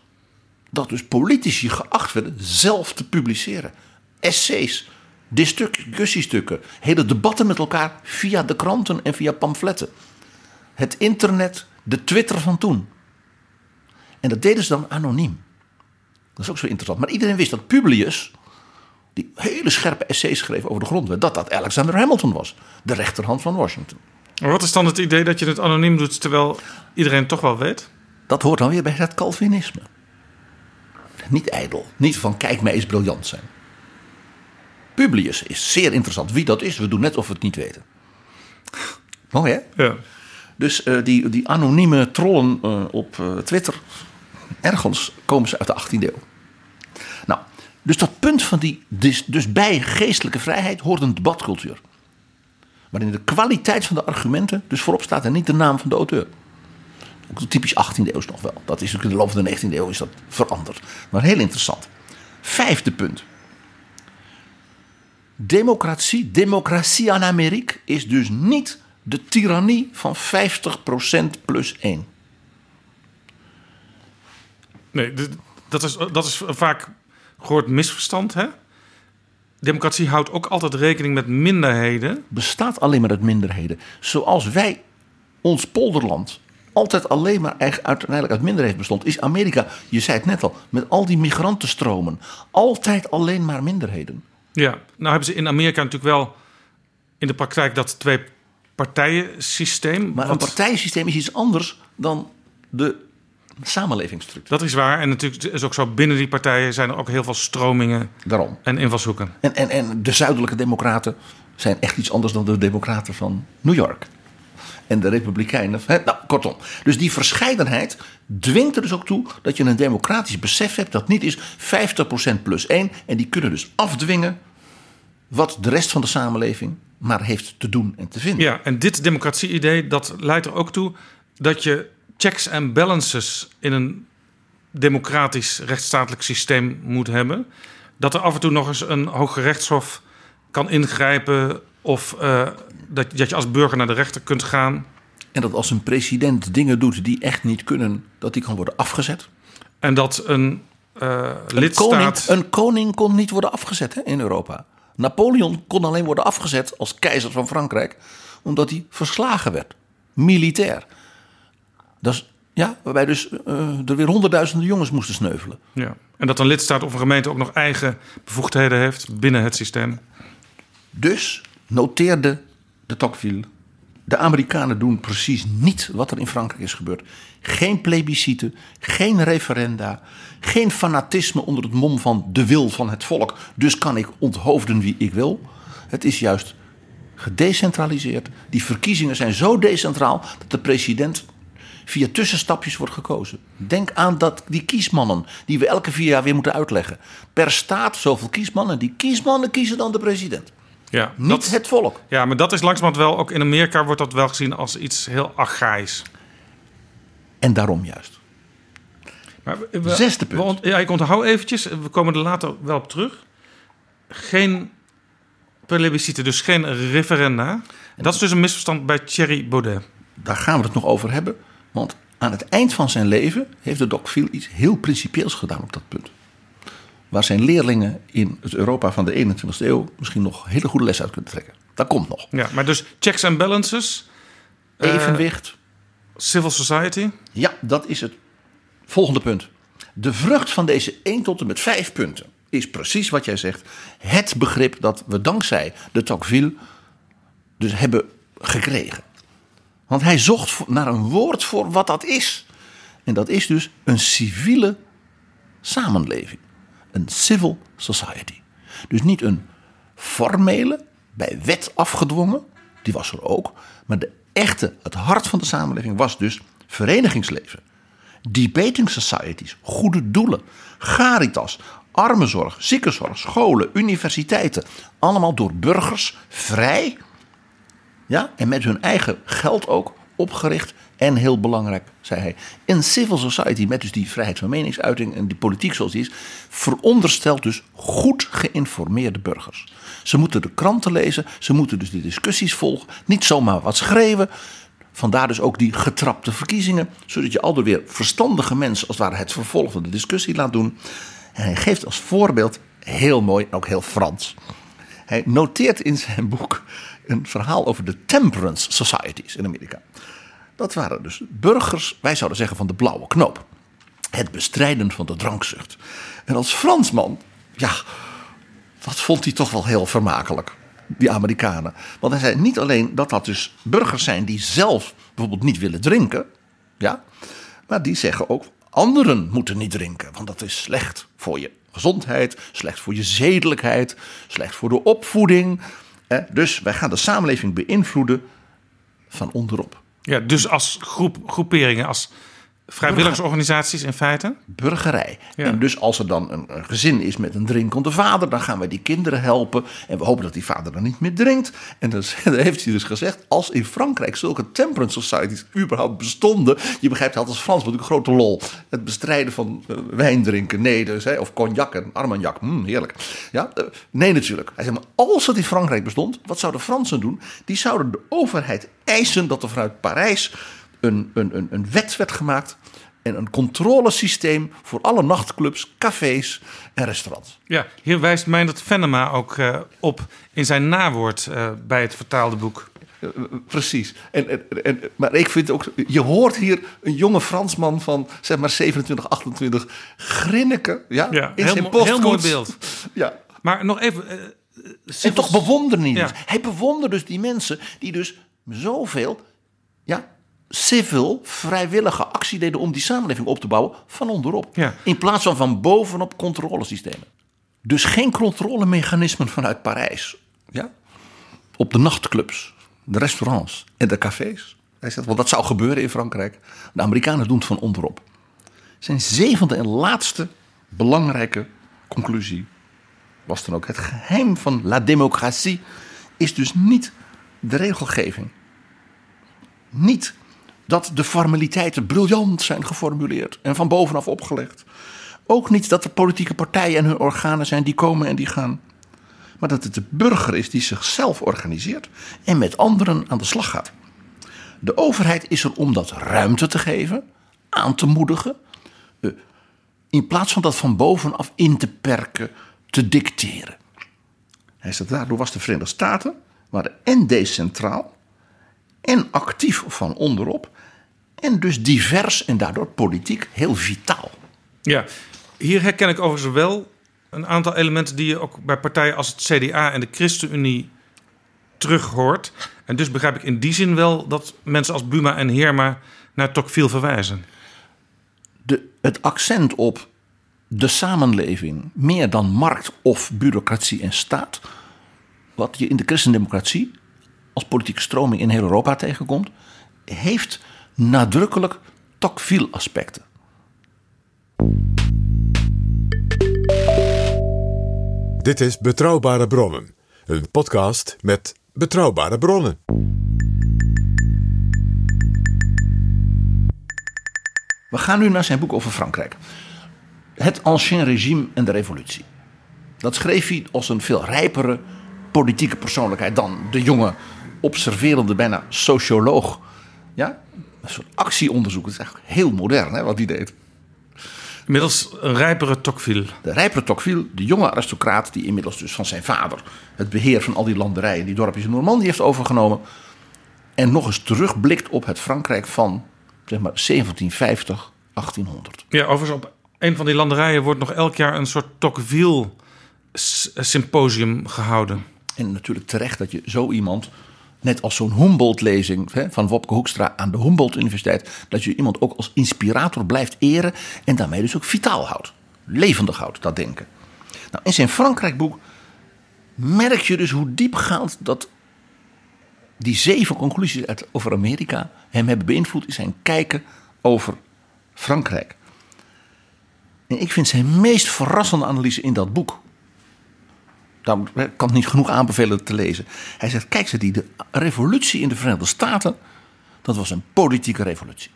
dat dus politici geacht werden zelf te publiceren. Essays, discussiestukken, hele debatten met elkaar via de kranten en via pamfletten. Het internet, de Twitter van toen. En dat deden ze dan anoniem. Dat is ook zo interessant. Maar iedereen wist dat Publius, die hele scherpe essays schreef over de grondwet, dat dat Alexander Hamilton was. De rechterhand van Washington.
Maar wat is dan het idee dat je het anoniem doet terwijl iedereen toch wel weet?
Dat hoort dan weer bij het Calvinisme. Niet ijdel. Niet van kijk mij eens briljant zijn. Publius is zeer interessant. Wie dat is, we doen net of we het niet weten. Mooi hè?
Ja.
Dus eh, die, die anonieme trollen eh, op eh, Twitter, ergens komen ze uit de 18e eeuw. Nou, dus dat punt van die, dus, bij geestelijke vrijheid hoort een debatcultuur. Waarin de kwaliteit van de argumenten dus voorop staat en niet de naam van de auteur. Ook typisch 18e eeuw nog wel. Dat is natuurlijk in de loop van de 19e eeuw is dat veranderd. Maar heel interessant. Vijfde punt. Democratie, democratie aan Amerika is dus niet de tirannie van 50% plus 1.
Nee, dat is, dat is vaak gehoord misverstand. Hè? Democratie houdt ook altijd rekening met minderheden.
Bestaat alleen maar uit minderheden. Zoals wij, ons polderland, altijd alleen maar uiteindelijk uit minderheden bestond, is Amerika, je zei het net al, met al die migrantenstromen, altijd alleen maar minderheden.
Ja, nou hebben ze in Amerika natuurlijk wel in de praktijk dat twee partijen systeem.
Maar een partijensysteem is iets anders dan de samenlevingsstructuur.
Dat is waar. En natuurlijk is ook zo, binnen die partijen zijn er ook heel veel stromingen
Daarom.
en invalshoeken.
En, en, en de zuidelijke democraten zijn echt iets anders dan de democraten van New York. En de republikeinen. Nou, kortom. Dus die verscheidenheid dwingt er dus ook toe dat je een democratisch besef hebt dat niet is 50% plus 1. En die kunnen dus afdwingen wat de rest van de samenleving maar heeft te doen en te vinden.
Ja, en dit democratie-idee dat leidt er ook toe dat je checks en balances in een democratisch rechtsstatelijk systeem moet hebben. Dat er af en toe nog eens een hoge rechtshof kan ingrijpen of eh, dat, dat je als burger naar de rechter kunt gaan.
En dat als een president dingen doet die echt niet kunnen, dat die kan worden afgezet.
En dat een eh,
Een
lidstaat...
koning, een koning kon niet worden afgezet hè, in Europa. Napoleon kon alleen worden afgezet als keizer van Frankrijk, omdat hij verslagen werd, militair. Dat is, ja, waarbij dus eh, er weer honderdduizenden jongens moesten sneuvelen.
Ja. En dat een lidstaat of een gemeente ook nog eigen bevoegdheden heeft binnen het systeem.
Dus noteerde de Tocqueville. De Amerikanen doen precies niet wat er in Frankrijk is gebeurd. Geen plebiscite, geen referenda, geen fanatisme onder het mom van de wil van het volk. Dus kan ik onthoofden wie ik wil. Het is juist gedecentraliseerd. Die verkiezingen zijn zo decentraal dat de president via tussenstapjes wordt gekozen. Denk aan dat, die kiesmannen die we elke vier jaar weer moeten uitleggen. Per staat zoveel kiesmannen. Die kiesmannen kiezen dan de president.
Ja,
Niet
dat,
het volk.
ja, maar dat is langzamerhand wel, ook in Amerika wordt dat wel gezien als iets heel archaïs.
En daarom juist.
Maar we- we-
Zesde punt.
we ja, ik onthoud eventjes, we komen er later wel op terug. Geen plebiscite, dus geen referenda. Dat is dus een misverstand bij Thierry Baudet.
Daar gaan we het nog over hebben. Want aan het eind van zijn leven heeft de Tocqueville iets heel principieels gedaan op dat punt. Waar zijn leerlingen in het Europa van de 21e eeuw misschien nog hele goede les uit kunnen trekken. Dat komt nog.
Ja, maar dus checks and balances, Eh,
Evenwicht.
civil society.
Ja, dat is het volgende punt. De vrucht van deze 1 tot en met 5 punten is precies wat jij zegt. Het begrip dat we dankzij de Tocqueville dus hebben gekregen. Want hij zocht naar een woord voor wat dat is. En dat is dus een civiele samenleving. Een civil society. Dus niet een formele, bij wet afgedwongen, die was er ook. Maar de echte, het hart van de samenleving was dus verenigingsleven. Debating societies, goede doelen, caritas, armenzorg, ziekenzorg, scholen, universiteiten. Allemaal door burgers vrij ja, en met hun eigen geld ook opgericht En heel belangrijk, zei hij, een civil society met dus die vrijheid van meningsuiting en die politiek zoals die is, veronderstelt dus goed geïnformeerde burgers. Ze moeten de kranten lezen, ze moeten dus de discussies volgen, niet zomaar wat schreeuwen. Vandaar dus ook die getrapte verkiezingen, zodat je aldoor weer verstandige mensen als het ware het vervolg van de discussie laat doen. En hij geeft als voorbeeld, heel mooi en ook heel Frans. Hij noteert in zijn boek een verhaal over de temperance societies in Amerika. Dat waren dus burgers, wij zouden zeggen van de blauwe knoop. Het bestrijden van de drankzucht. En als Fransman, ja, dat vond hij toch wel heel vermakelijk. Die Amerikanen. Want hij zei niet alleen dat dat dus burgers zijn die zelf bijvoorbeeld niet willen drinken. Ja, maar die zeggen ook anderen moeten niet drinken. Want dat is slecht voor je gezondheid, slecht voor je zedelijkheid, slecht voor de opvoeding. Dus wij gaan de samenleving beïnvloeden van onderop.
Ja, dus als groep, groeperingen, als Vrijwilligersorganisaties in feite?
Burgerij. En dus als er dan een, een, gezin is met een drinkende vader, dan gaan wij die kinderen helpen. En we hopen dat die vader dan niet meer drinkt. En dan, heeft hij dus gezegd: als in Frankrijk zulke temperance societies überhaupt bestonden. Je begrijpt het als Frans, wat een grote lol. Het bestrijden van uh, wijn drinken, nee, dus, hè, of cognac en armagnac. Mm, heerlijk. Ja, uh, nee, natuurlijk. Hij zei: maar als het in Frankrijk bestond, wat zouden Fransen doen? Die zouden de overheid eisen dat er vanuit Parijs een, een, een, een wet werd gemaakt en een controlesysteem voor alle nachtclubs, cafés en restaurants.
Ja, hier wijst Meindert Venema ook uh, op in zijn nawoord uh, bij het vertaalde boek.
Uh, precies. En, en, maar ik vind ook, je hoort hier een jonge Fransman van zeg maar 27, 28 grinniken ja,
ja
in
heel,
zijn postkoets.
Heel mooi beeld.
ja.
Maar nog even.
en toch ja. dus. Hij bewonderde dus die mensen die dus zoveel ja, civil, vrijwillige actie deden om die samenleving op te bouwen van onderop.
Ja.
In plaats van van bovenop controlesystemen. Dus geen controlemechanismen vanuit Parijs. Ja? Op de nachtclubs, de restaurants en de cafés. Hij zegt, want dat zou gebeuren in Frankrijk. De Amerikanen doen het van onderop. Zijn zevende en laatste belangrijke conclusie was dan ook: het geheim van la démocratie is dus niet de regelgeving. Niet dat de formaliteiten briljant zijn geformuleerd en van bovenaf opgelegd. Ook niet dat de politieke partijen en hun organen zijn die komen en die gaan. Maar dat het de burger is die zichzelf organiseert en met anderen aan de slag gaat. De overheid is er om dat ruimte te geven, aan te moedigen, eh, in plaats van dat van bovenaf in te perken, te dicteren. Hij zegt, daardoor was de Verenigde Staten waren en decentraal en actief van onderop en dus divers en daardoor politiek heel vitaal.
Ja, hier herken ik overigens wel een aantal elementen die je ook bij partijen als het CDA en de ChristenUnie terug hoort. En dus begrijp ik in die zin wel dat mensen als Buma en Heerma naar Tocqueville verwijzen.
De, het accent op de samenleving meer dan markt of bureaucratie en staat, wat je in de christendemocratie als politieke stroming in heel Europa tegenkomt, heeft nadrukkelijk Tocqueville-aspecten.
Dit is Betrouwbare Bronnen, een podcast met betrouwbare bronnen.
We gaan nu naar zijn boek over Frankrijk. Het Ancien Régime en de Revolutie. Dat schreef hij als een veel rijpere politieke persoonlijkheid dan de jonge, observerende, bijna socioloog. Ja? Een soort actieonderzoek. Het is eigenlijk heel modern hè, wat hij deed.
Inmiddels een rijpere Tocqueville.
De rijpere Tocqueville, de jonge aristocraat die inmiddels dus van zijn vader het beheer van al die landerijen, die dorpjes in Normandie heeft overgenomen. En nog eens terugblikt op het Frankrijk van zeg maar 1750, 1800.
Ja, overigens op een van die landerijen wordt nog elk jaar een soort Tocqueville symposium gehouden.
En natuurlijk terecht dat je zo iemand, net als zo'n Humboldt-lezing van Wopke Hoekstra aan de Humboldt-universiteit, dat je iemand ook als inspirator blijft eren en daarmee dus ook vitaal houdt. Levendig houdt, dat denken. Nou, in zijn Frankrijk-boek merk je dus hoe diepgaand dat die zeven conclusies uit, over Amerika hem hebben beïnvloed in zijn kijken over Frankrijk. En ik vind zijn meest verrassende analyse in dat boek. Daar kan het niet genoeg aanbevelen te lezen. Hij zegt: Kijk, ze die de revolutie in de Verenigde Staten Dat was een politieke revolutie.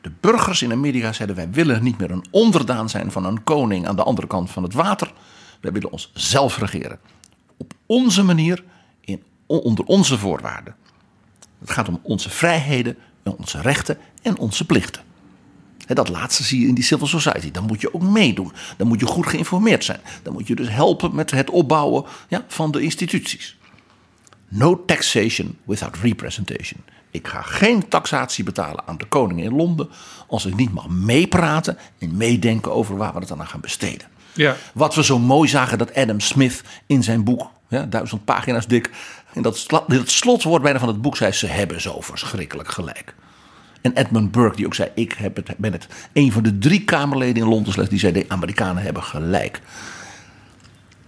De burgers in Amerika zeiden: wij willen niet meer een onderdaan zijn van een koning aan de andere kant van het water. Wij willen ons zelf regeren. Op onze manier, in, onder onze voorwaarden. Het gaat om onze vrijheden, onze rechten en onze plichten. Dat laatste zie je in die civil society. Dan moet je ook meedoen. Dan moet je goed geïnformeerd zijn. Dan moet je dus helpen met het opbouwen ja, van de instituties. No taxation without representation. Ik ga geen taxatie betalen aan de koning in Londen als ik niet mag meepraten en meedenken over waar we het aan gaan besteden.
Ja.
Wat we zo mooi zagen dat Adam Smith in zijn boek, ja, duizend pagina's dik, in dat, dat slotwoord bijna van het boek zei: ze hebben zo verschrikkelijk gelijk. En Edmund Burke, die ook zei: Ik heb het, ben het een van de drie Kamerleden in Londen slechts die zei: De Amerikanen hebben gelijk.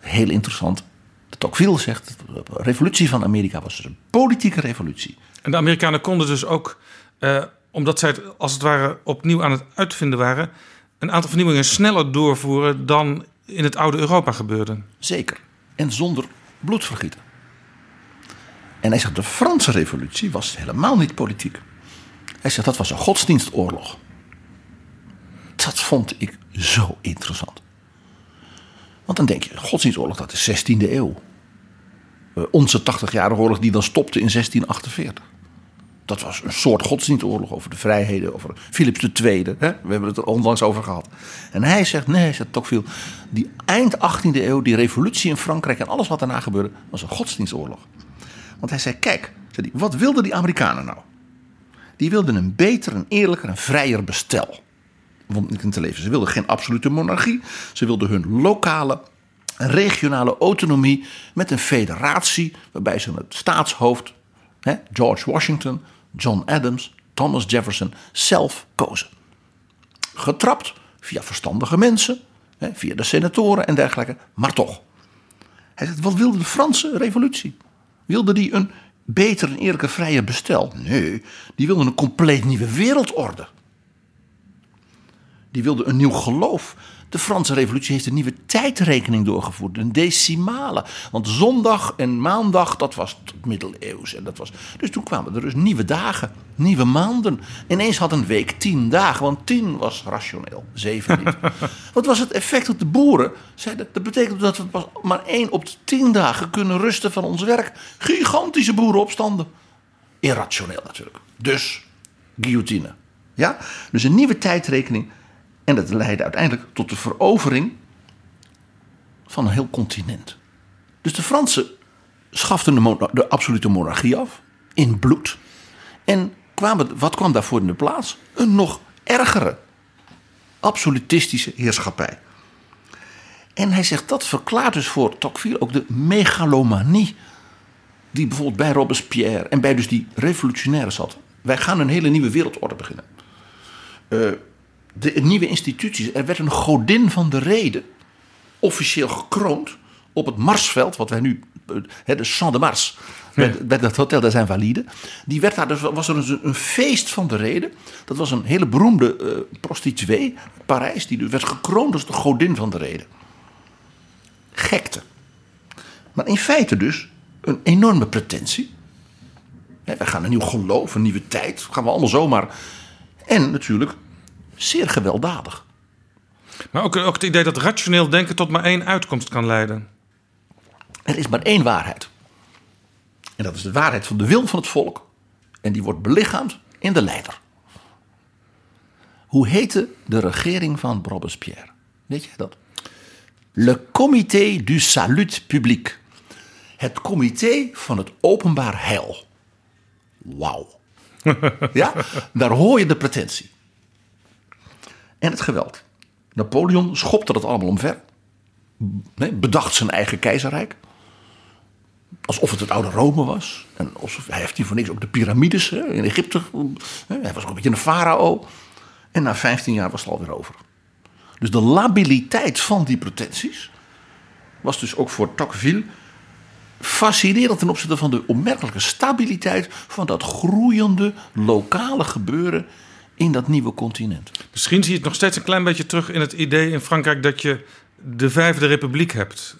Heel interessant. De Tocqueville zegt: De revolutie van Amerika was dus een politieke revolutie.
En de Amerikanen konden dus ook, eh, omdat zij het als het ware opnieuw aan het uitvinden waren, een aantal vernieuwingen sneller doorvoeren dan in het oude Europa gebeurde.
Zeker. En zonder bloedvergieten. En hij zegt: De Franse revolutie was helemaal niet politiek. Hij zegt dat was een godsdienstoorlog. Dat vond ik zo interessant. Want dan denk je, godsdienstoorlog, dat is 16e eeuw. Uh, onze 80-jarige oorlog die dan stopte in 1648. Dat was een soort godsdienstoorlog over de vrijheden, over Philips II. Hè? We hebben het er onlangs over gehad. En hij zegt, nee, hij zegt Tocqueville, die eind 18e eeuw, die revolutie in Frankrijk en alles wat daarna gebeurde, was een godsdienstoorlog. Want hij zei, kijk, wat wilden die Amerikanen nou? Die wilden een beter, een eerlijker en vrijer bestel. In te leven. Ze wilden geen absolute monarchie. Ze wilden hun lokale regionale autonomie met een federatie waarbij ze het staatshoofd, hè, George Washington, John Adams, Thomas Jefferson, zelf kozen. Getrapt via verstandige mensen, hè, via de senatoren en dergelijke, maar toch. Wat wilde de Franse revolutie? Wilde die een beter en eerlijker vrije bestel. Nee, die wilden een compleet nieuwe wereldorde. Die wilden een nieuw geloof. De Franse Revolutie heeft een nieuwe tijdrekening doorgevoerd, een decimale. Want zondag en maandag, dat was middeleeuws. En dat was, dus toen kwamen er dus nieuwe dagen, nieuwe maanden. Ineens had een week tien dagen, want tien was rationeel, zeven niet. Wat was het effect op de boeren? Zeiden, dat betekent dat we pas maar één op de tien dagen kunnen rusten van ons werk. Gigantische boerenopstanden. Irrationeel natuurlijk. Dus guillotine. Ja? Dus een nieuwe tijdrekening en dat leidde uiteindelijk tot de verovering van een heel continent. Dus de Fransen schaften de, absolute monarchie af, in bloed. En kwamen, wat kwam daarvoor in de plaats? Een nog ergere absolutistische heerschappij. En hij zegt dat verklaart dus voor Tocqueville ook de megalomanie. die bijvoorbeeld bij Robespierre en bij dus die revolutionairen zat. Wij gaan een hele nieuwe wereldorde beginnen. Uh, de nieuwe instituties. Er werd een godin van de reden officieel gekroond op het Marsveld, wat wij nu, de Champ de Mars, bij, bij dat hotel daar zijn valide. Die werd daar, dus was er een, een, feest van de reden. Dat was een hele beroemde uh, prostituee, Parijs, die werd gekroond als de godin van de reden. Gekte. Maar in feite dus een enorme pretentie. wij gaan een nieuw geloof, een nieuwe tijd. gaan we allemaal zomaar. En natuurlijk zeer gewelddadig.
Maar ook, ook het idee dat rationeel denken tot maar één uitkomst kan leiden.
Er is maar één waarheid. En dat is de waarheid van de wil van het volk. En die wordt belichaamd in de leider. Hoe heette de regering van Robespierre? Weet je dat? Le Comité du Salut Public. Het comité van het openbaar heil. Wauw. ja, daar hoor je de pretentie en het geweld. Napoleon schopte dat allemaal omver. Bedacht zijn eigen keizerrijk. Alsof het het oude Rome was. En alsof, hij heeft hier voor niks ook de piramides in Egypte. Hij was ook een beetje een farao. En na 15 jaar was het alweer over. Dus de labiliteit van die pretenties was dus ook voor Tocqueville fascinerend ten opzichte van de opmerkelijke stabiliteit van dat groeiende lokale gebeuren in dat nieuwe continent.
Misschien zie je het nog steeds een klein beetje terug in het idee in Frankrijk dat je de Vijfde Republiek hebt.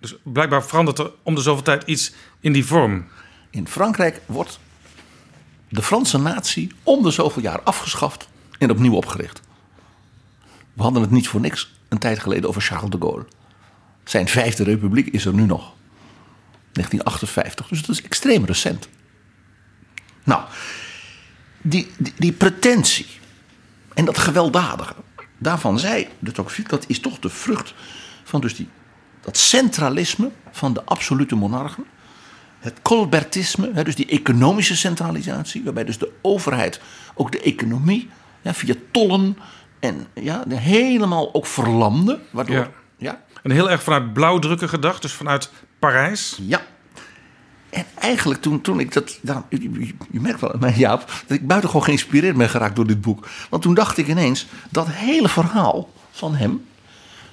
Dus blijkbaar verandert er om de zoveel tijd iets in die vorm.
In Frankrijk wordt de Franse natie om de zoveel jaar afgeschaft en opnieuw opgericht. We hadden het niet voor niks een tijd geleden over Charles de Gaulle. Zijn vijfde republiek is er nu nog. 1958, dus dat is extreem recent. Nou, die, die, die pretentie en dat gewelddadige, daarvan zei de Tocqueville, dat is toch de vrucht van dus die, dat centralisme van de absolute monarchen. Het colbertisme, dus die economische centralisatie, waarbij dus de overheid ook de economie ja, via tollen en ja, helemaal ook verlamde. Waardoor,
Ja.
ja,
En heel erg vanuit blauwdrukken gedacht, dus vanuit Parijs.
Ja. En eigenlijk toen, toen ik dat. Nou, je, merkt wel, aan mij, Jaap, dat ik buitengewoon geïnspireerd ben geraakt door dit boek. Want toen dacht ik ineens: dat hele verhaal van hem.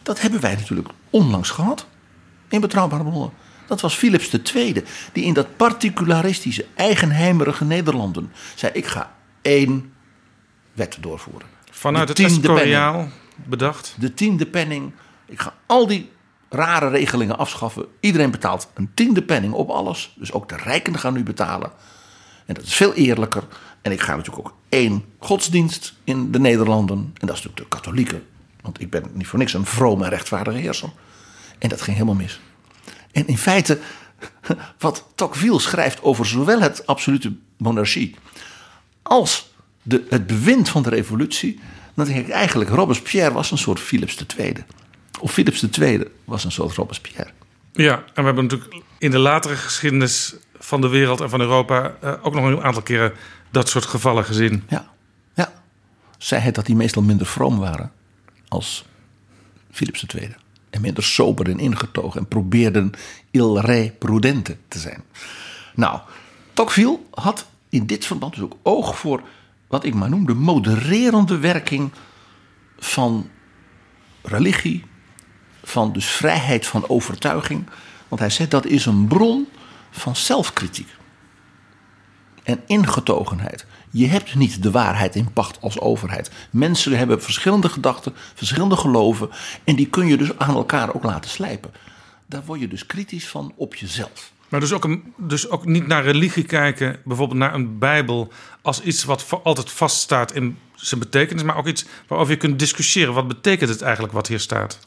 dat hebben wij natuurlijk onlangs gehad. In betrouwbare bronnen. Dat was Philips II, die in dat particularistische, eigenheimerige Nederlanden zei: Ik ga één wet doorvoeren.
Vanuit
De
het
tiende
Escoriaal bedacht.
de tiende penning. Ik ga al die rare regelingen afschaffen. Iedereen betaalt een tiende penning op alles. Dus ook de rijken gaan nu betalen. En dat is veel eerlijker. En ik ga natuurlijk ook één godsdienst in de Nederlanden. En dat is natuurlijk de katholieken. Want ik ben niet voor niks een vrome en rechtvaardige heerser. En dat ging helemaal mis. En in feite, wat Tocqueville schrijft over zowel het absolute monarchie als de, het bewind van de revolutie, dan denk ik eigenlijk Robespierre was een soort Philips II. Of Philips II was een soort Robespierre.
Ja, en we hebben natuurlijk in de latere geschiedenis van de wereld en van Europa eh, ook nog een aantal keren dat soort gevallen gezien.
Ja, ja. Zij het dat die meestal minder vroom waren als Philips II. En minder sober en ingetogen en probeerden il re prudente te zijn. Nou, Tocqueville had in dit verband dus ook oog voor wat ik maar noem de modererende werking van religie, van dus vrijheid van overtuiging. Want hij zegt dat is een bron van zelfkritiek en ingetogenheid. Je hebt niet de waarheid in pacht als overheid. Mensen hebben verschillende gedachten, verschillende geloven. En die kun je dus aan elkaar ook laten slijpen. Daar word je dus kritisch van op jezelf.
Maar dus ook, een, dus ook niet naar religie kijken, bijvoorbeeld naar een Bijbel, als iets wat altijd vaststaat in zijn betekenis, maar ook iets waarover je kunt discussiëren. Wat betekent het eigenlijk wat hier staat?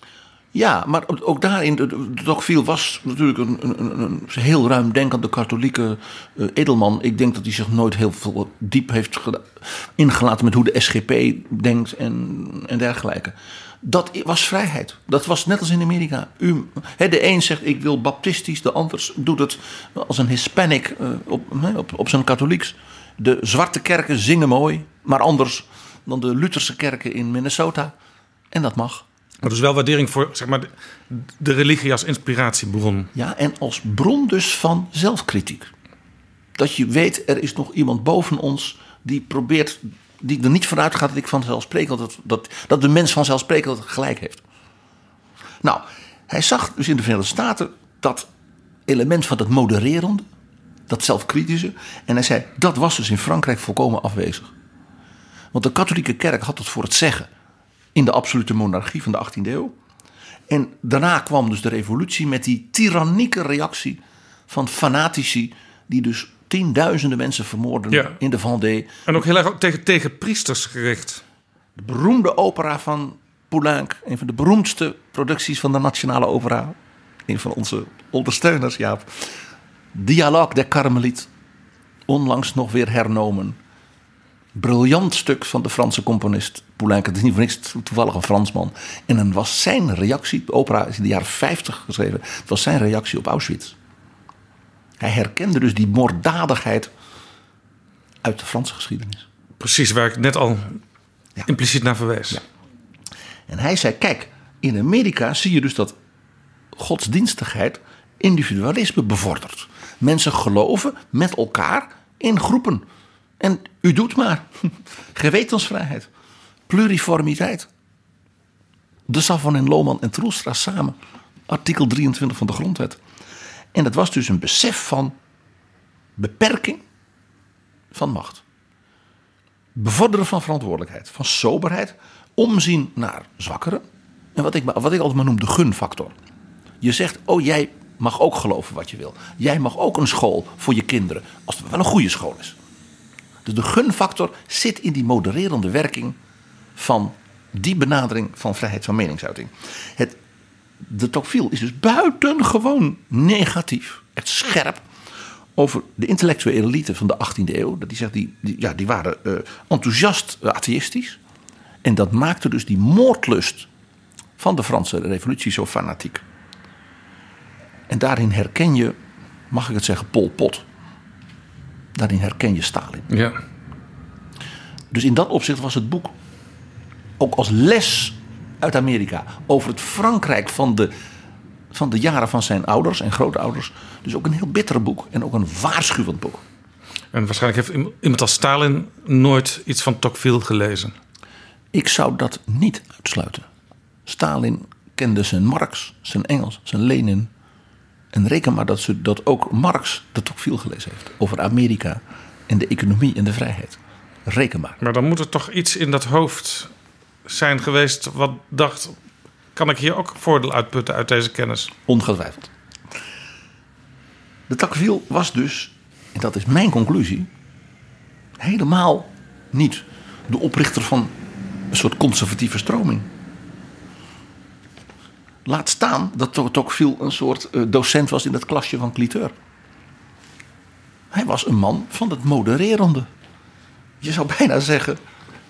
Ja, maar ook daarin, Tocqueville was natuurlijk een, een, een, heel ruimdenkende katholieke eh, edelman. Ik denk dat hij zich nooit heel veel diep heeft ingelaten met hoe de SGP denkt en, en dergelijke. Dat was vrijheid. Dat was net als in Amerika. U, de een zegt ik wil baptistisch, de ander doet het als een Hispanic eh, op, op, op zijn katholieks. De zwarte kerken zingen mooi, maar anders dan de Lutherse kerken in Minnesota. En dat mag.
Maar dus wel waardering voor zeg maar, de, religie als inspiratiebron.
Ja, en als bron dus van zelfkritiek. Dat je weet, er is nog iemand boven ons die probeert, die er niet vanuit gaat dat ik vanzelfsprekend, dat, dat, dat de mens vanzelfsprekend gelijk heeft. Nou, hij zag dus in de Verenigde Staten dat element van dat modererende, dat zelfkritische. En hij zei, dat was dus in Frankrijk volkomen afwezig. Want de katholieke kerk had het voor het zeggen in de absolute monarchie van de 18e eeuw. En daarna kwam dus de revolutie met die tyrannieke reactie van fanatici die dus tienduizenden mensen vermoorden
Ja.
in de Vendée.
En ook heel erg tegen, tegen priesters gericht.
De beroemde opera van Poulenc, een van de beroemdste producties van de Nationale Opera. Een van onze ondersteuners, Jaap. Dialogue der Carmeliet. Onlangs nog weer hernomen. Briljant stuk van de Franse componist Poulenc. Het is niet voor niks toevallig een Fransman. En dan was zijn reactie, de opera is in de jaren 50 geschreven. Het was zijn reactie op Auschwitz. Hij herkende dus die moorddadigheid uit de Franse geschiedenis.
Precies, waar ik net al
Ja.
impliciet naar verwees.
En hij zei: Kijk, in Amerika zie je dus dat godsdienstigheid individualisme bevordert. Mensen geloven met elkaar in groepen. En u doet maar. Gewetensvrijheid, pluriformiteit. De Savon en Lohman en Troelstra samen. Artikel 23 van de Grondwet. En dat was dus een besef van beperking van macht bevorderen van verantwoordelijkheid, van soberheid, omzien naar zwakkeren. En wat ik, wat ik altijd maar noem de gunfactor. Je zegt, oh jij mag ook geloven wat je wil. Jij mag ook een school voor je kinderen, als het wel een goede school is. Dus de gunfactor zit in die modererende werking van die benadering van vrijheid van meningsuiting. Het, de Tocqueville is dus buitengewoon negatief, echt scherp, over de intellectuele elite van de 18e eeuw. Dat die zegt, die, ja, die waren uh, enthousiast atheïstisch. En dat maakte dus die moordlust van de Franse revolutie zo fanatiek. En daarin herken je, mag ik het zeggen, Pol Pot. Daarin herken je Stalin.
Ja.
Dus in dat opzicht was het boek ook als les uit Amerika over het Frankrijk van de, van de jaren van zijn ouders en grootouders. Dus ook een heel bitter boek en ook een waarschuwend boek.
En waarschijnlijk heeft iemand als Stalin nooit iets van Tocqueville gelezen.
Ik zou dat niet uitsluiten. Stalin kende zijn Marx, zijn Engels, zijn Lenin. En reken maar dat, ze, dat ook Marx de Tocqueville gelezen heeft. Over Amerika en de economie en de vrijheid. Reken maar.
Maar dan moet er toch iets in dat hoofd zijn geweest wat dacht... kan ik hier ook voordeel uitputten uit deze kennis?
Ongetwijfeld. De Tocqueville was dus, en dat is mijn conclusie... helemaal niet de oprichter van een soort conservatieve stroming. Laat staan dat Tocqueville een soort eh, docent was in het klasje van Cliteur. Hij was een man van het modererende. Je zou bijna zeggen,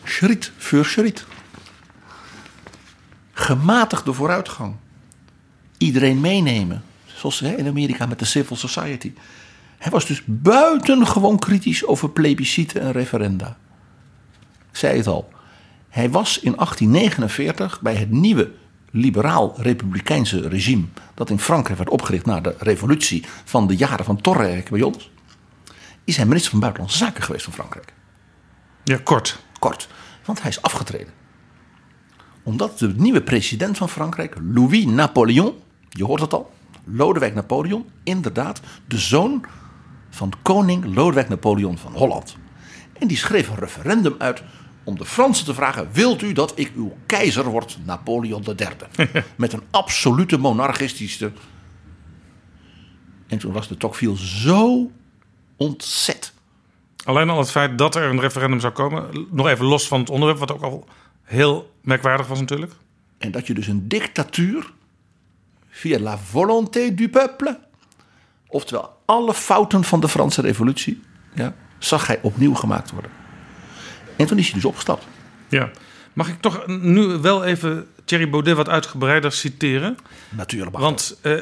schriet voor schriet. Gematigde vooruitgang. Iedereen meenemen. Zoals in Amerika met de civil society. Hij was dus buitengewoon kritisch over plebisciten en referenda. Ik zei het al. Hij was in 1849 bij het nieuwe liberaal-republikeinse regime. dat in Frankrijk werd opgericht na de revolutie van de jaren van Torre bij ons. is hij minister van Buitenlandse Zaken geweest van Frankrijk.
Ja, kort.
Kort, want hij is afgetreden. Omdat de nieuwe president van Frankrijk, Louis Napoleon, je hoort het al, Lodewijk Napoleon, inderdaad de zoon van koning Lodewijk Napoleon van Holland. En die schreef een referendum uit om de Fransen te vragen: wilt u dat ik uw keizer word, Napoleon III? Met een absolute monarchistische. En toen was de Tocqueville zo ontzet.
Alleen al het feit dat er een referendum zou komen, nog even los van het onderwerp, wat ook al heel merkwaardig was natuurlijk.
En dat je dus een dictatuur via la volonté du peuple, oftewel alle fouten van de Franse revolutie, ja, zag hij opnieuw gemaakt worden. En toen is hij dus opgestapt.
Ja. Mag ik toch nu wel even Thierry Baudet wat uitgebreider citeren?
Natuurlijk.
Want uh,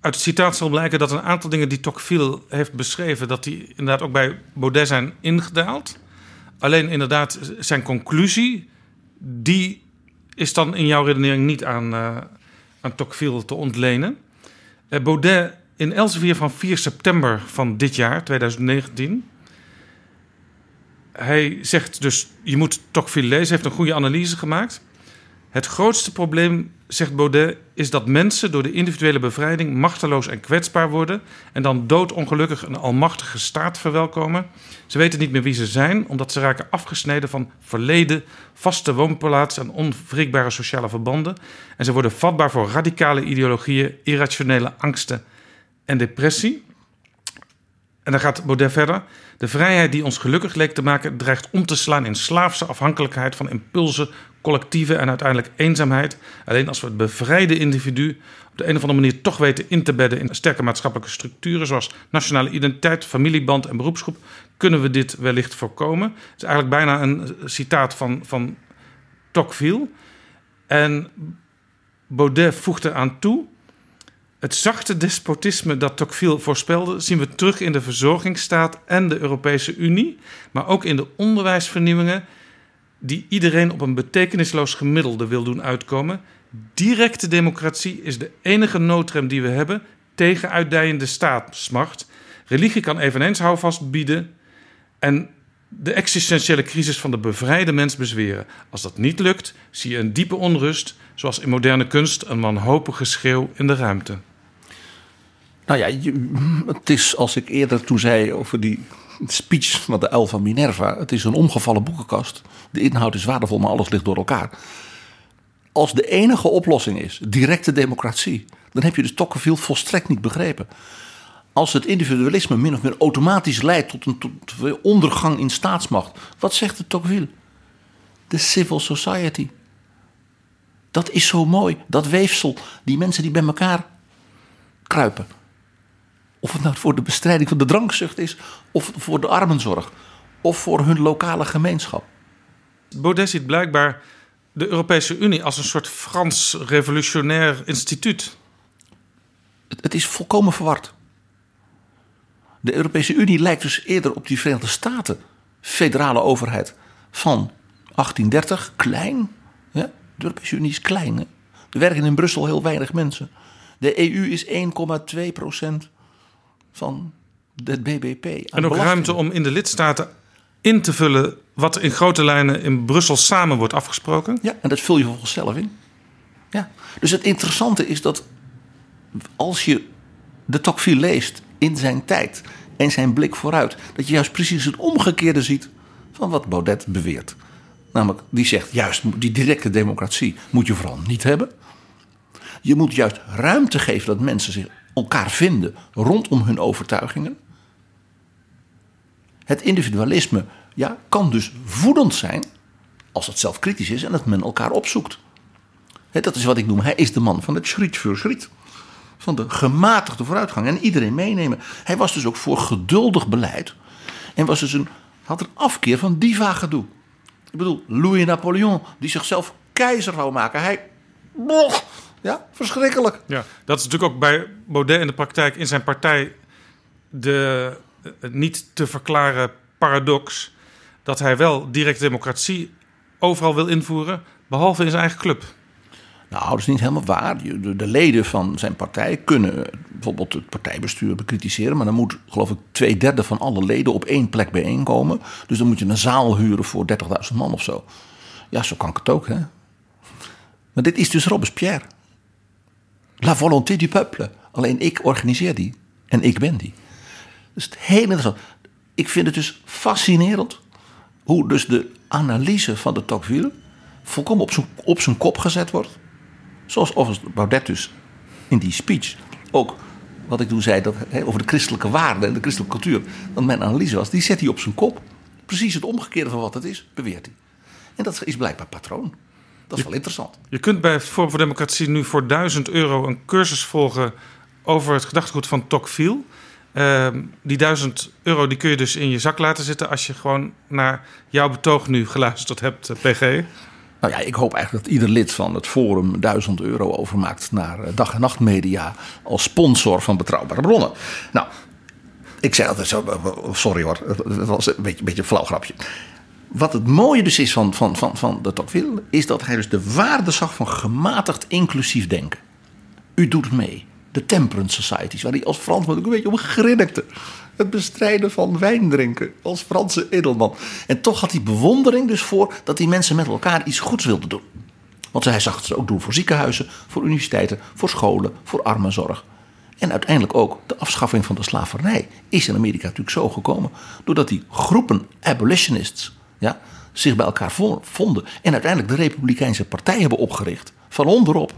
uit het citaat zal blijken dat een aantal dingen die Tocqueville heeft beschreven, dat die inderdaad ook bij Baudet zijn ingedaald. Alleen inderdaad, zijn conclusie, die is dan in jouw redenering niet aan, uh, aan Tocqueville te ontlenen. Uh, Baudet in Elsevier van 4 september van dit jaar, 2019 hij zegt dus, je moet Tocqueville lezen, heeft een goede analyse gemaakt. Het grootste probleem, zegt Baudet, is dat mensen door de individuele bevrijding machteloos en kwetsbaar worden en dan doodongelukkig een almachtige staat verwelkomen. Ze weten niet meer wie ze zijn, omdat ze raken afgesneden van verleden, vaste woonplaats en onwrikbare sociale verbanden. En ze worden vatbaar voor radicale ideologieën, irrationele angsten en depressie. En dan gaat Baudet verder. De vrijheid die ons gelukkig leek te maken, dreigt om te slaan in slaafse afhankelijkheid van impulsen, collectieve en uiteindelijk eenzaamheid. Alleen als we het bevrijde individu op de een of andere manier toch weten in te bedden in sterke maatschappelijke structuren, zoals nationale identiteit, familieband en beroepsgroep, kunnen we dit wellicht voorkomen. Het is eigenlijk bijna een citaat van, van Tocqueville. En Baudet voegt eraan toe het zachte despotisme dat Tocqueville voorspelde, zien we terug in de verzorgingsstaat en de Europese Unie, maar ook in de onderwijsvernieuwingen die iedereen op een betekenisloos gemiddelde wil doen uitkomen. Directe democratie is de enige noodrem die we hebben tegen uitdijende staatsmacht. Religie kan eveneens houvast bieden en de existentiële crisis van de bevrijde mens bezweren. Als dat niet lukt, zie je een diepe onrust, zoals in moderne kunst een wanhopige schreeuw in de ruimte.
Nou ja, het is als ik eerder toen zei over die speech van de uil van Minerva. Het is een omgevallen boekenkast. De inhoud is waardevol, maar alles ligt door elkaar. Als de enige oplossing is directe democratie, dan heb je dus Tocqueville volstrekt niet begrepen. als het individualisme min of meer automatisch leidt tot een, ondergang in staatsmacht, wat zegt het Tocqueville? De civil society. Dat is zo mooi, dat weefsel, die mensen die bij elkaar kruipen. Of het nou voor de bestrijding van de drankzucht is, of voor de armenzorg, of voor hun lokale gemeenschap.
Baudet ziet blijkbaar de Europese Unie als een soort Frans revolutionair instituut.
Het, het is volkomen verward. De Europese Unie lijkt dus eerder op die Verenigde Staten, federale overheid van 1830, klein. Ja? De Europese Unie is klein. Hè? Er werken in Brussel heel weinig mensen. De EU is 1,2 procent van het BBP.
En ook ruimte om in de lidstaten in te vullen wat in grote lijnen in Brussel samen wordt afgesproken.
Ja, en dat vul je volgens zelf in. Ja. Dus het interessante is dat als je de Tocqueville leest in zijn tijd en zijn blik vooruit, dat je juist precies het omgekeerde ziet van wat Baudet beweert. Namelijk, die zegt juist die directe democratie moet je vooral niet hebben. Je moet juist ruimte geven dat mensen zich elkaar vinden rondom hun overtuigingen. Het individualisme ja, kan dus voedend zijn als het zelf kritisch is en dat men elkaar opzoekt. Dat is wat ik noem, hij is de man van het schriet voor schriet. Van de gematigde vooruitgang en iedereen meenemen. Hij was dus ook voor geduldig beleid en was dus een, had een afkeer van diva gedoe. Ik bedoel, Louis Napoleon, die zichzelf keizer wou maken. Hij, ja, verschrikkelijk.
Ja, dat is natuurlijk ook bij Baudet in de praktijk in zijn partij de eh, niet te verklaren paradox dat hij wel directe democratie overal wil invoeren, behalve in zijn eigen club.
Nou, dat is niet helemaal waar. De leden van zijn partij kunnen bijvoorbeeld het partijbestuur bekritiseren. Maar dan moet, geloof ik, twee derde van alle leden op één plek bijeenkomen. Dus dan moet je een zaal huren voor 30.000 man of zo. Ja, zo kan ik het ook, hè. Maar dit is dus Robespierre. La volonté du peuple. Alleen ik organiseer die. En ik ben die. Dus het heel interessant. Ik vind het dus fascinerend hoe dus de analyse van de Tocqueville volkomen op zijn, op zijn kop gezet wordt. Zoals overigens Baudet dus in die speech ook, wat ik toen zei dat, over de christelijke waarden en de christelijke cultuur, dat mijn analyse was, die zet hij op zijn kop. Precies het omgekeerde van wat het is, beweert hij. En dat is blijkbaar patroon. Dat is wel interessant.
Je kunt bij Forum voor Democratie nu voor 1000 euro een cursus volgen over het gedachtegoed van Tocqueville. Ehm, die 1000 euro die kun je dus in je zak laten zitten als je gewoon naar jouw betoog nu geluisterd hebt, eh, PG.
Nou ja, ik hoop eigenlijk dat ieder lid van het Forum 1000 euro overmaakt naar eh, dag en nacht media als sponsor van betrouwbare bronnen. Nou, ik zei altijd zo, eh, sorry hoor, het was een beetje, een beetje een flauw grapje. Wat het mooie dus is van, van, van, van de Tocqueville, is dat hij dus de waarde zag van gematigd inclusief denken. U doet mee. De temperance societies, waar hij als Fransman ook een beetje om grinnikte. Het bestrijden van wijn drinken als Franse edelman. En toch had hij bewondering dus voor dat die mensen met elkaar iets goeds wilden doen. Want hij zag het ook doen voor ziekenhuizen, voor universiteiten, voor scholen, voor armenzorg. En uiteindelijk ook de afschaffing van de slavernij is in Amerika natuurlijk zo gekomen. Doordat die groepen abolitionists ja, zich bij elkaar vo- vonden. En uiteindelijk de Republikeinse Partij hebben opgericht. Van onderop.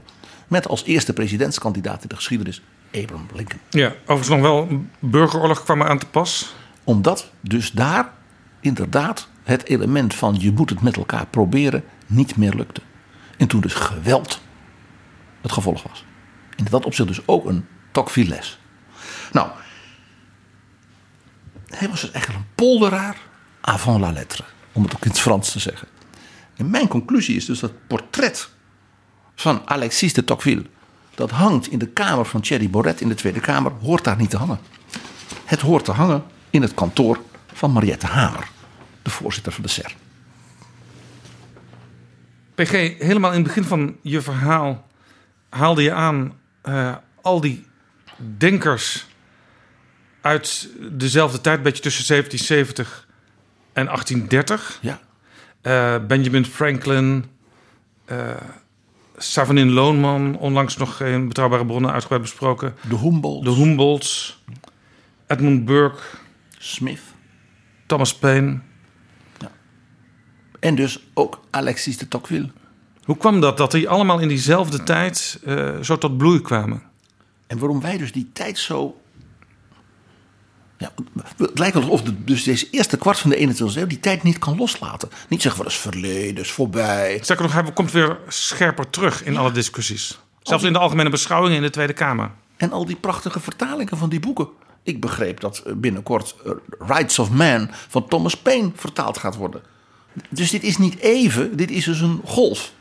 Met als eerste presidentskandidaat in de geschiedenis Abraham Lincoln.
Ja, overigens nog wel een burgeroorlog kwam er aan te pas.
Omdat dus daar inderdaad het element van je moet het met elkaar proberen niet meer lukte. En toen dus geweld het gevolg was. In dat opzicht dus ook een Tocqueville-les. Nou, hij was dus eigenlijk een polderaar avant la lettre. Om het ook in het Frans te zeggen. En mijn conclusie is dus dat het portret van Alexis de Tocqueville... dat hangt in de kamer van Thierry Baudet in de Tweede Kamer... hoort daar niet te hangen. Het hoort te hangen in het kantoor van Mariette Hamer, de voorzitter van de SER.
PG, helemaal in het begin van je verhaal haalde je aan eh, al die denkers uit dezelfde tijd, een beetje tussen 1770 en 1830.
Ja,
Eh, Benjamin Franklin, eh Savenin Loonman, onlangs nog in Betrouwbare Bronnen uitgebreid besproken.
de Humboldt,
De Humboldts, Edmund Burke,
Smith
Thomas Paine.
en dus ook Alexis de Tocqueville.
Hoe kwam dat, dat die allemaal in diezelfde tijd eh, zo tot bloei kwamen?
En waarom wij dus die tijd zo Ja, het lijkt alsof de, dus deze eerste kwart van de 21e eeuw die tijd niet kan loslaten. Niet zeggen van dat is verleden, is voorbij.
Sterker nog, hij komt weer scherper terug in alle discussies. Zelfs in de algemene beschouwingen in de Tweede Kamer.
En al die prachtige vertalingen van die boeken. Ik begreep dat binnenkort eh, Rights of Man van Thomas Paine vertaald gaat worden. Dus dit is niet even, dit is dus een golf.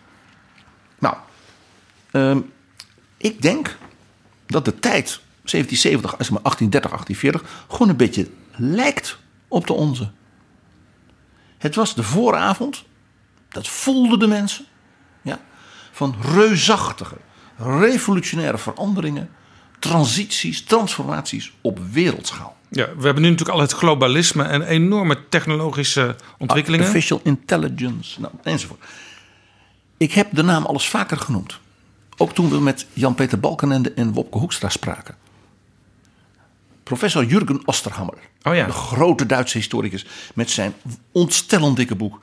Nou, ehm, ik denk dat de tijd 1770, 1830, 1840 gewoon een beetje lijkt op de onze. Het was de vooravond, dat voelden de mensen, ja, van reusachtige, revolutionaire veranderingen, transities, transformaties op wereldschaal.
Ja, we hebben nu natuurlijk al het globalisme en enorme technologische ontwikkelingen.
Artificial intelligence, nou, enzovoort. Ik heb de naam alles vaker genoemd. Ook toen we met Jan-Peter Balkenende en Wopke Hoekstra spraken. Professor Jürgen Osterhammer,
Oh ja.
de grote Duitse historicus, met zijn ontstellend dikke boek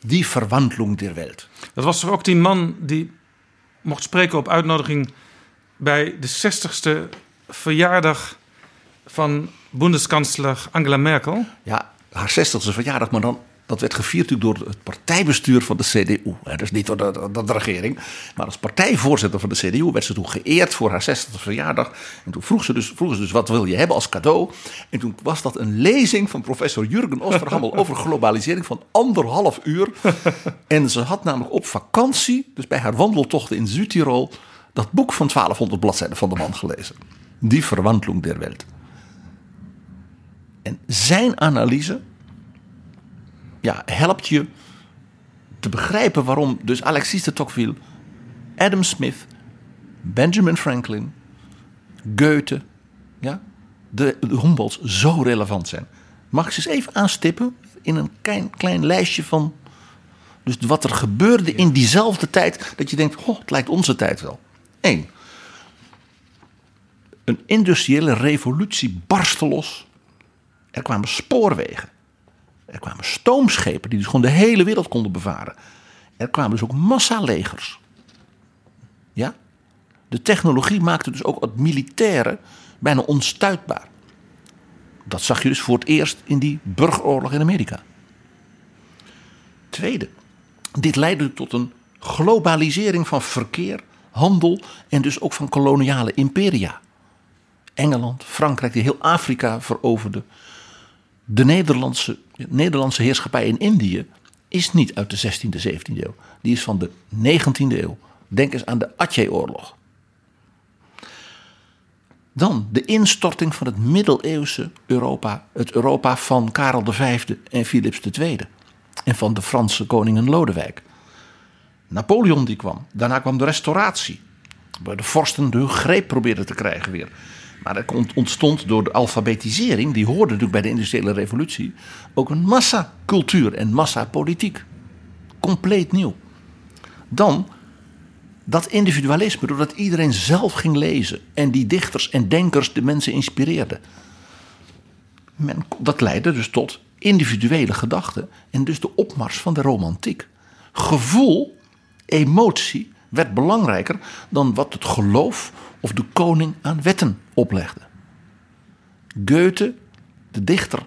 Die Verwandlung der Welt.
Dat was toch ook die man die mocht spreken op uitnodiging bij de 60ste verjaardag van bondskanselier Angela Merkel.
Ja, haar 60ste verjaardag, maar dan, dat werd gevierd natuurlijk door het partijbestuur van de CDU. Dus niet door de, de regering, maar als partijvoorzitter van de CDU werd ze toen geëerd voor haar 60ste verjaardag. En toen vroeg ze, dus, vroeg ze dus, wat wil je hebben als cadeau? En toen was dat een lezing van professor Jurgen Osterhammel over globalisering van anderhalf uur. En ze had namelijk op vakantie, dus bij haar wandeltochten in Zuid-Tirol, dat boek van 1200 bladzijden van de man gelezen. Die Verwandlung der Welt. En zijn analyse ja, helpt je te begrijpen waarom dus Alexis de Tocqueville, Adam Smith, Benjamin Franklin, Goethe, ja, de, Humboldts zo relevant zijn. Mag ik ze eens even aanstippen in een klein, klein lijstje van dus wat er gebeurde in diezelfde tijd dat je denkt, oh, het lijkt onze tijd wel. Eén. Een industriële revolutie barstte los. Er kwamen spoorwegen. Er kwamen stoomschepen die dus gewoon de hele wereld konden bevaren. Er kwamen dus ook massalegers. Ja? De technologie maakte dus ook het militaire bijna onstuitbaar. Dat zag je dus voor het eerst in die burgeroorlog in Amerika. Tweede, dit leidde tot een globalisering van verkeer, handel en dus ook van koloniale imperia. Engeland, Frankrijk, die heel Afrika veroverde. De Nederlandse, Nederlandse heerschappij in Indië is niet uit de 16e, 17e eeuw. Die is van de 19e eeuw. Denk eens aan de Aceh-oorlog. Dan de instorting van het middeleeuwse Europa. Het Europa van Karel V en Philips II. En van de Franse koningen Lodewijk. Napoleon die kwam. Daarna kwam de restauratie. Waar de vorsten hun greep probeerden te krijgen weer. Maar er ontstond door de alfabetisering, die hoorde natuurlijk bij de industriële revolutie, ook een massacultuur en massapolitiek. Compleet nieuw. Dan dat individualisme, doordat iedereen zelf ging lezen en die dichters en denkers de mensen inspireerden. Dat leidde dus tot individuele gedachten en dus de opmars van de romantiek. Gevoel, emotie werd belangrijker dan wat het geloof of de koning aan wetten oplegde. Goethe, de dichter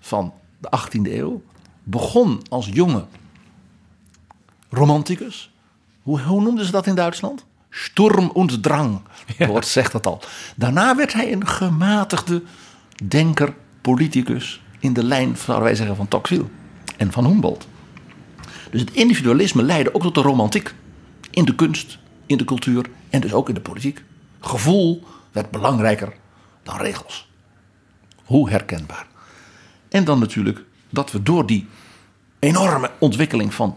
van de 18e eeuw, begon als jonge romanticus. Hoe, hoe noemden ze dat in Duitsland? Sturm und Drang, het woord zegt dat al. Daarna werd hij een gematigde denker, politicus in de lijn, zouden wij zeggen, van Tocqueville en van Humboldt. Dus het individualisme leidde ook tot de romantiek in de kunst, in de cultuur en dus ook in de politiek. Gevoel werd belangrijker dan regels. Hoe herkenbaar. En dan natuurlijk dat we door die enorme ontwikkeling van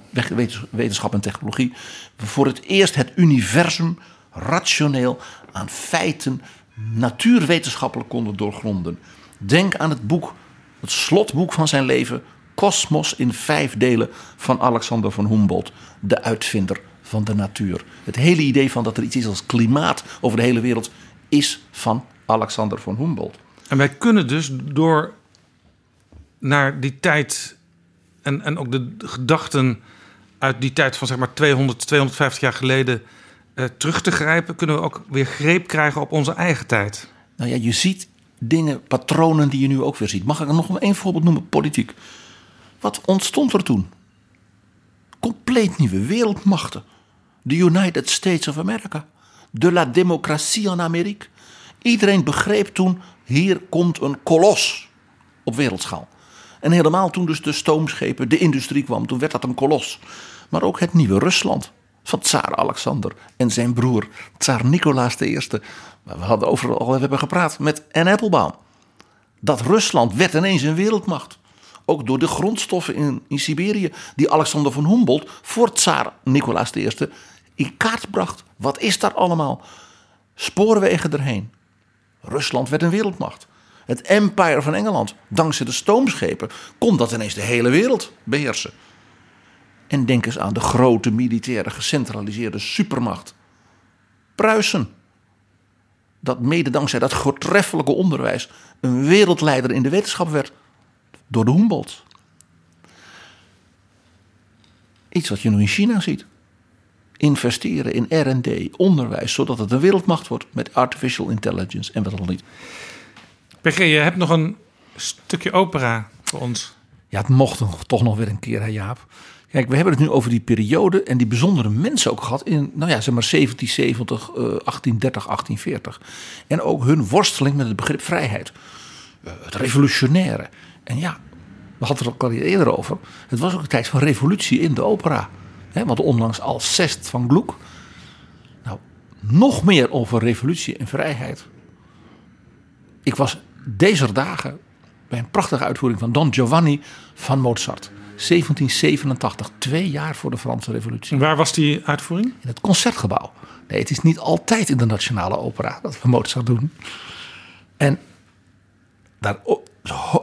wetenschap en technologie voor het eerst het universum rationeel aan feiten natuurwetenschappelijk konden doorgronden. Denk aan het boek, het slotboek van zijn leven, Kosmos in vijf delen van Alexander van Humboldt, de uitvinder van de natuur. Het hele idee van dat er iets is als klimaat over de hele wereld is van Alexander van Humboldt.
En wij kunnen dus door naar die tijd en, en ook de gedachten uit die tijd van zeg maar 200, 250 jaar geleden eh, terug te grijpen, kunnen we ook weer greep krijgen op onze eigen tijd.
Nou ja, je ziet dingen, patronen die je nu ook weer ziet. Mag ik er nog één voorbeeld noemen? Politiek. Wat ontstond er toen? Compleet nieuwe wereldmachten. De United States of America. De la démocratie en Amerika. Iedereen begreep toen, hier komt een kolos op wereldschaal. En helemaal toen dus de stoomschepen, de industrie kwam, toen werd dat een kolos. Maar ook het nieuwe Rusland van tsaar Alexander en zijn broer, tsaar Nicolaas I. We hadden overal al hebben gepraat met Anne Applebaum. Dat Rusland werd ineens een wereldmacht. Ook door de grondstoffen in, in Siberië die Alexander van Humboldt voor tsaar Nicolaas I in kaart bracht. Wat is daar allemaal? Spoorwegen erheen. Rusland werd een wereldmacht. Het empire van Engeland, dankzij de stoomschepen, kon dat ineens de hele wereld beheersen. En denk eens aan de grote militaire gecentraliseerde supermacht. Pruisen. Dat mede dankzij dat voortreffelijke onderwijs een wereldleider in de wetenschap werd. Door de Humboldt. Iets wat je nu in China ziet. Investeren in RD, onderwijs, zodat het een wereldmacht wordt met artificial intelligence en wat al niet.
PG, je hebt nog een stukje opera voor ons.
Ja, het mocht toch nog weer een keer, hè Jaap. Kijk, we hebben het nu over die periode en die bijzondere mensen ook gehad in, nou ja, zeg maar 1770, uh, 1830, 1840. En ook hun worsteling met het begrip vrijheid. Uh, het revolutionaire. En ja, we hadden het ook al eerder over. Het was ook een tijd van revolutie in de opera. Hè, want onlangs Alcest van Gluck. Nou, nog meer over revolutie en vrijheid. Ik was deze dagen bij een prachtige uitvoering van Don Giovanni van Mozart. 1787, twee jaar voor de Franse Revolutie.
Waar was die uitvoering?
In het concertgebouw. Nee, het is niet altijd in de Nationale Opera dat we Mozart doen. En daar,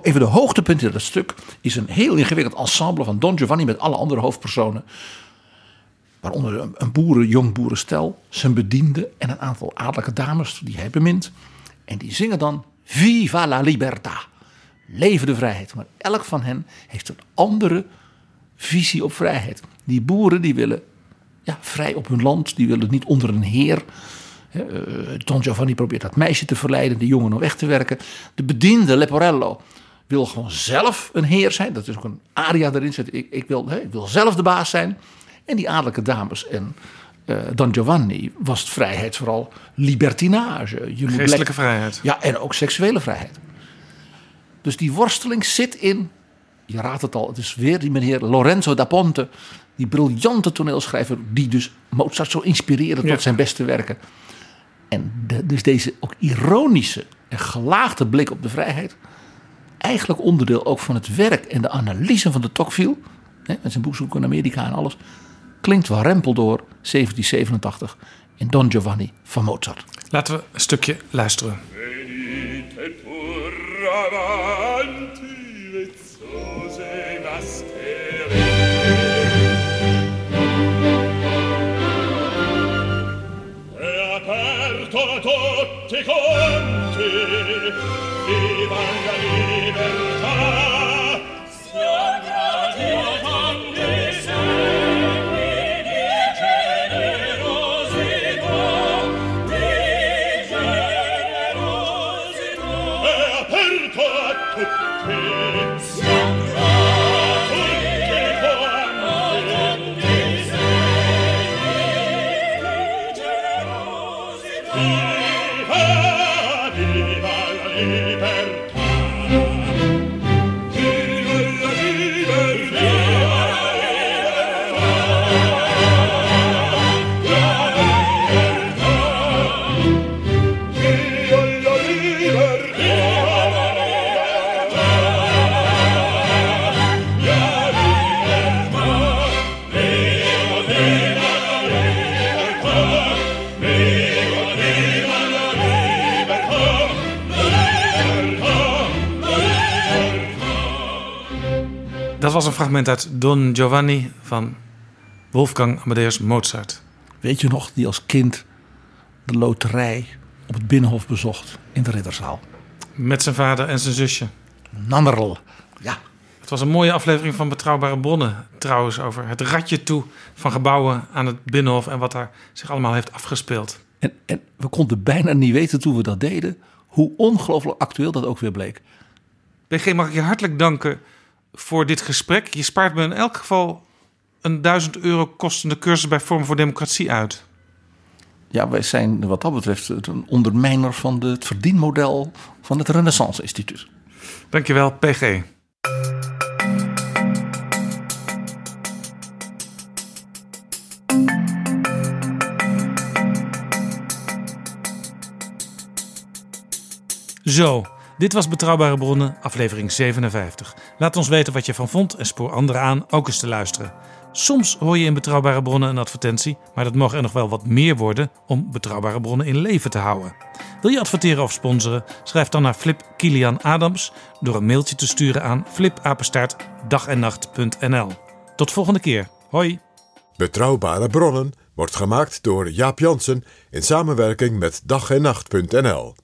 even de hoogtepunt in dat stuk is een heel ingewikkeld ensemble van Don Giovanni met alle andere hoofdpersonen. Waaronder een boeren, jong boerenstel, zijn bediende en een aantal adellijke dames die hij bemint. En die zingen dan Viva la libertà leven de vrijheid. Maar elk van hen heeft een andere visie op vrijheid. Die boeren die willen ja, vrij op hun land, die willen niet onder een heer. Uh, Don Giovanni probeert dat meisje te verleiden, de jongen om weg te werken. De bediende Leporello wil gewoon zelf een heer zijn. Dat is ook een aria erin zit. Ik, ik, wil, ik wil zelf de baas zijn. En die adellijke dames en uh, Don Giovanni was het vrijheid vooral libertinage.
Je Geestelijke vrijheid.
Ja, en ook seksuele vrijheid. Dus die worsteling zit in, je raadt het al, het is weer die meneer Lorenzo da Ponte, die briljante toneelschrijver, die dus Mozart zo inspireerde tot zijn beste werken. En de, dus deze ook ironische en gelaagde blik op de vrijheid, eigenlijk onderdeel ook van het werk en de analyse van de Tocqueville, hè, met zijn boekzoek in Amerika en alles, klinkt wel rempel door 1787 in Don Giovanni van Mozart.
Laten we een stukje luisteren.
Tutti quanti viva
Dat was een fragment uit Don Giovanni van Wolfgang Amadeus Mozart.
Weet je nog, die als kind de loterij op het Binnenhof bezocht in de Ridderzaal?
Met zijn vader en zijn zusje.
Nannerl, ja.
Het was een mooie aflevering van Betrouwbare Bronnen trouwens over het ratje toe van gebouwen aan het Binnenhof en wat daar zich allemaal heeft afgespeeld.
En, en we konden bijna niet weten toen we dat deden Hoe ongelooflijk actueel dat ook weer bleek.
BG, mag ik je hartelijk danken voor dit gesprek. Je spaart me in elk geval een duizend euro kostende cursus bij Vorm voor Democratie uit.
Ja, wij zijn wat dat betreft een ondermijner van de, het verdienmodel van het Renaissance Instituut.
Dankjewel, PG. Zo, dit was Betrouwbare Bronnen, aflevering 57. Laat ons weten wat je van vond en spoor anderen aan ook eens te luisteren. Soms hoor je in Betrouwbare Bronnen een advertentie, maar dat mogen er nog wel wat meer worden om Betrouwbare Bronnen in leven te houden. Wil je adverteren of sponsoren? Schrijf dan naar Flip Kilian Adams door een mailtje te sturen aan flipapenstaartdagennacht.nl. Tot volgende keer. Hoi!
Betrouwbare bronnen wordt gemaakt door Jaap Jansen in samenwerking met dag en nacht.nl.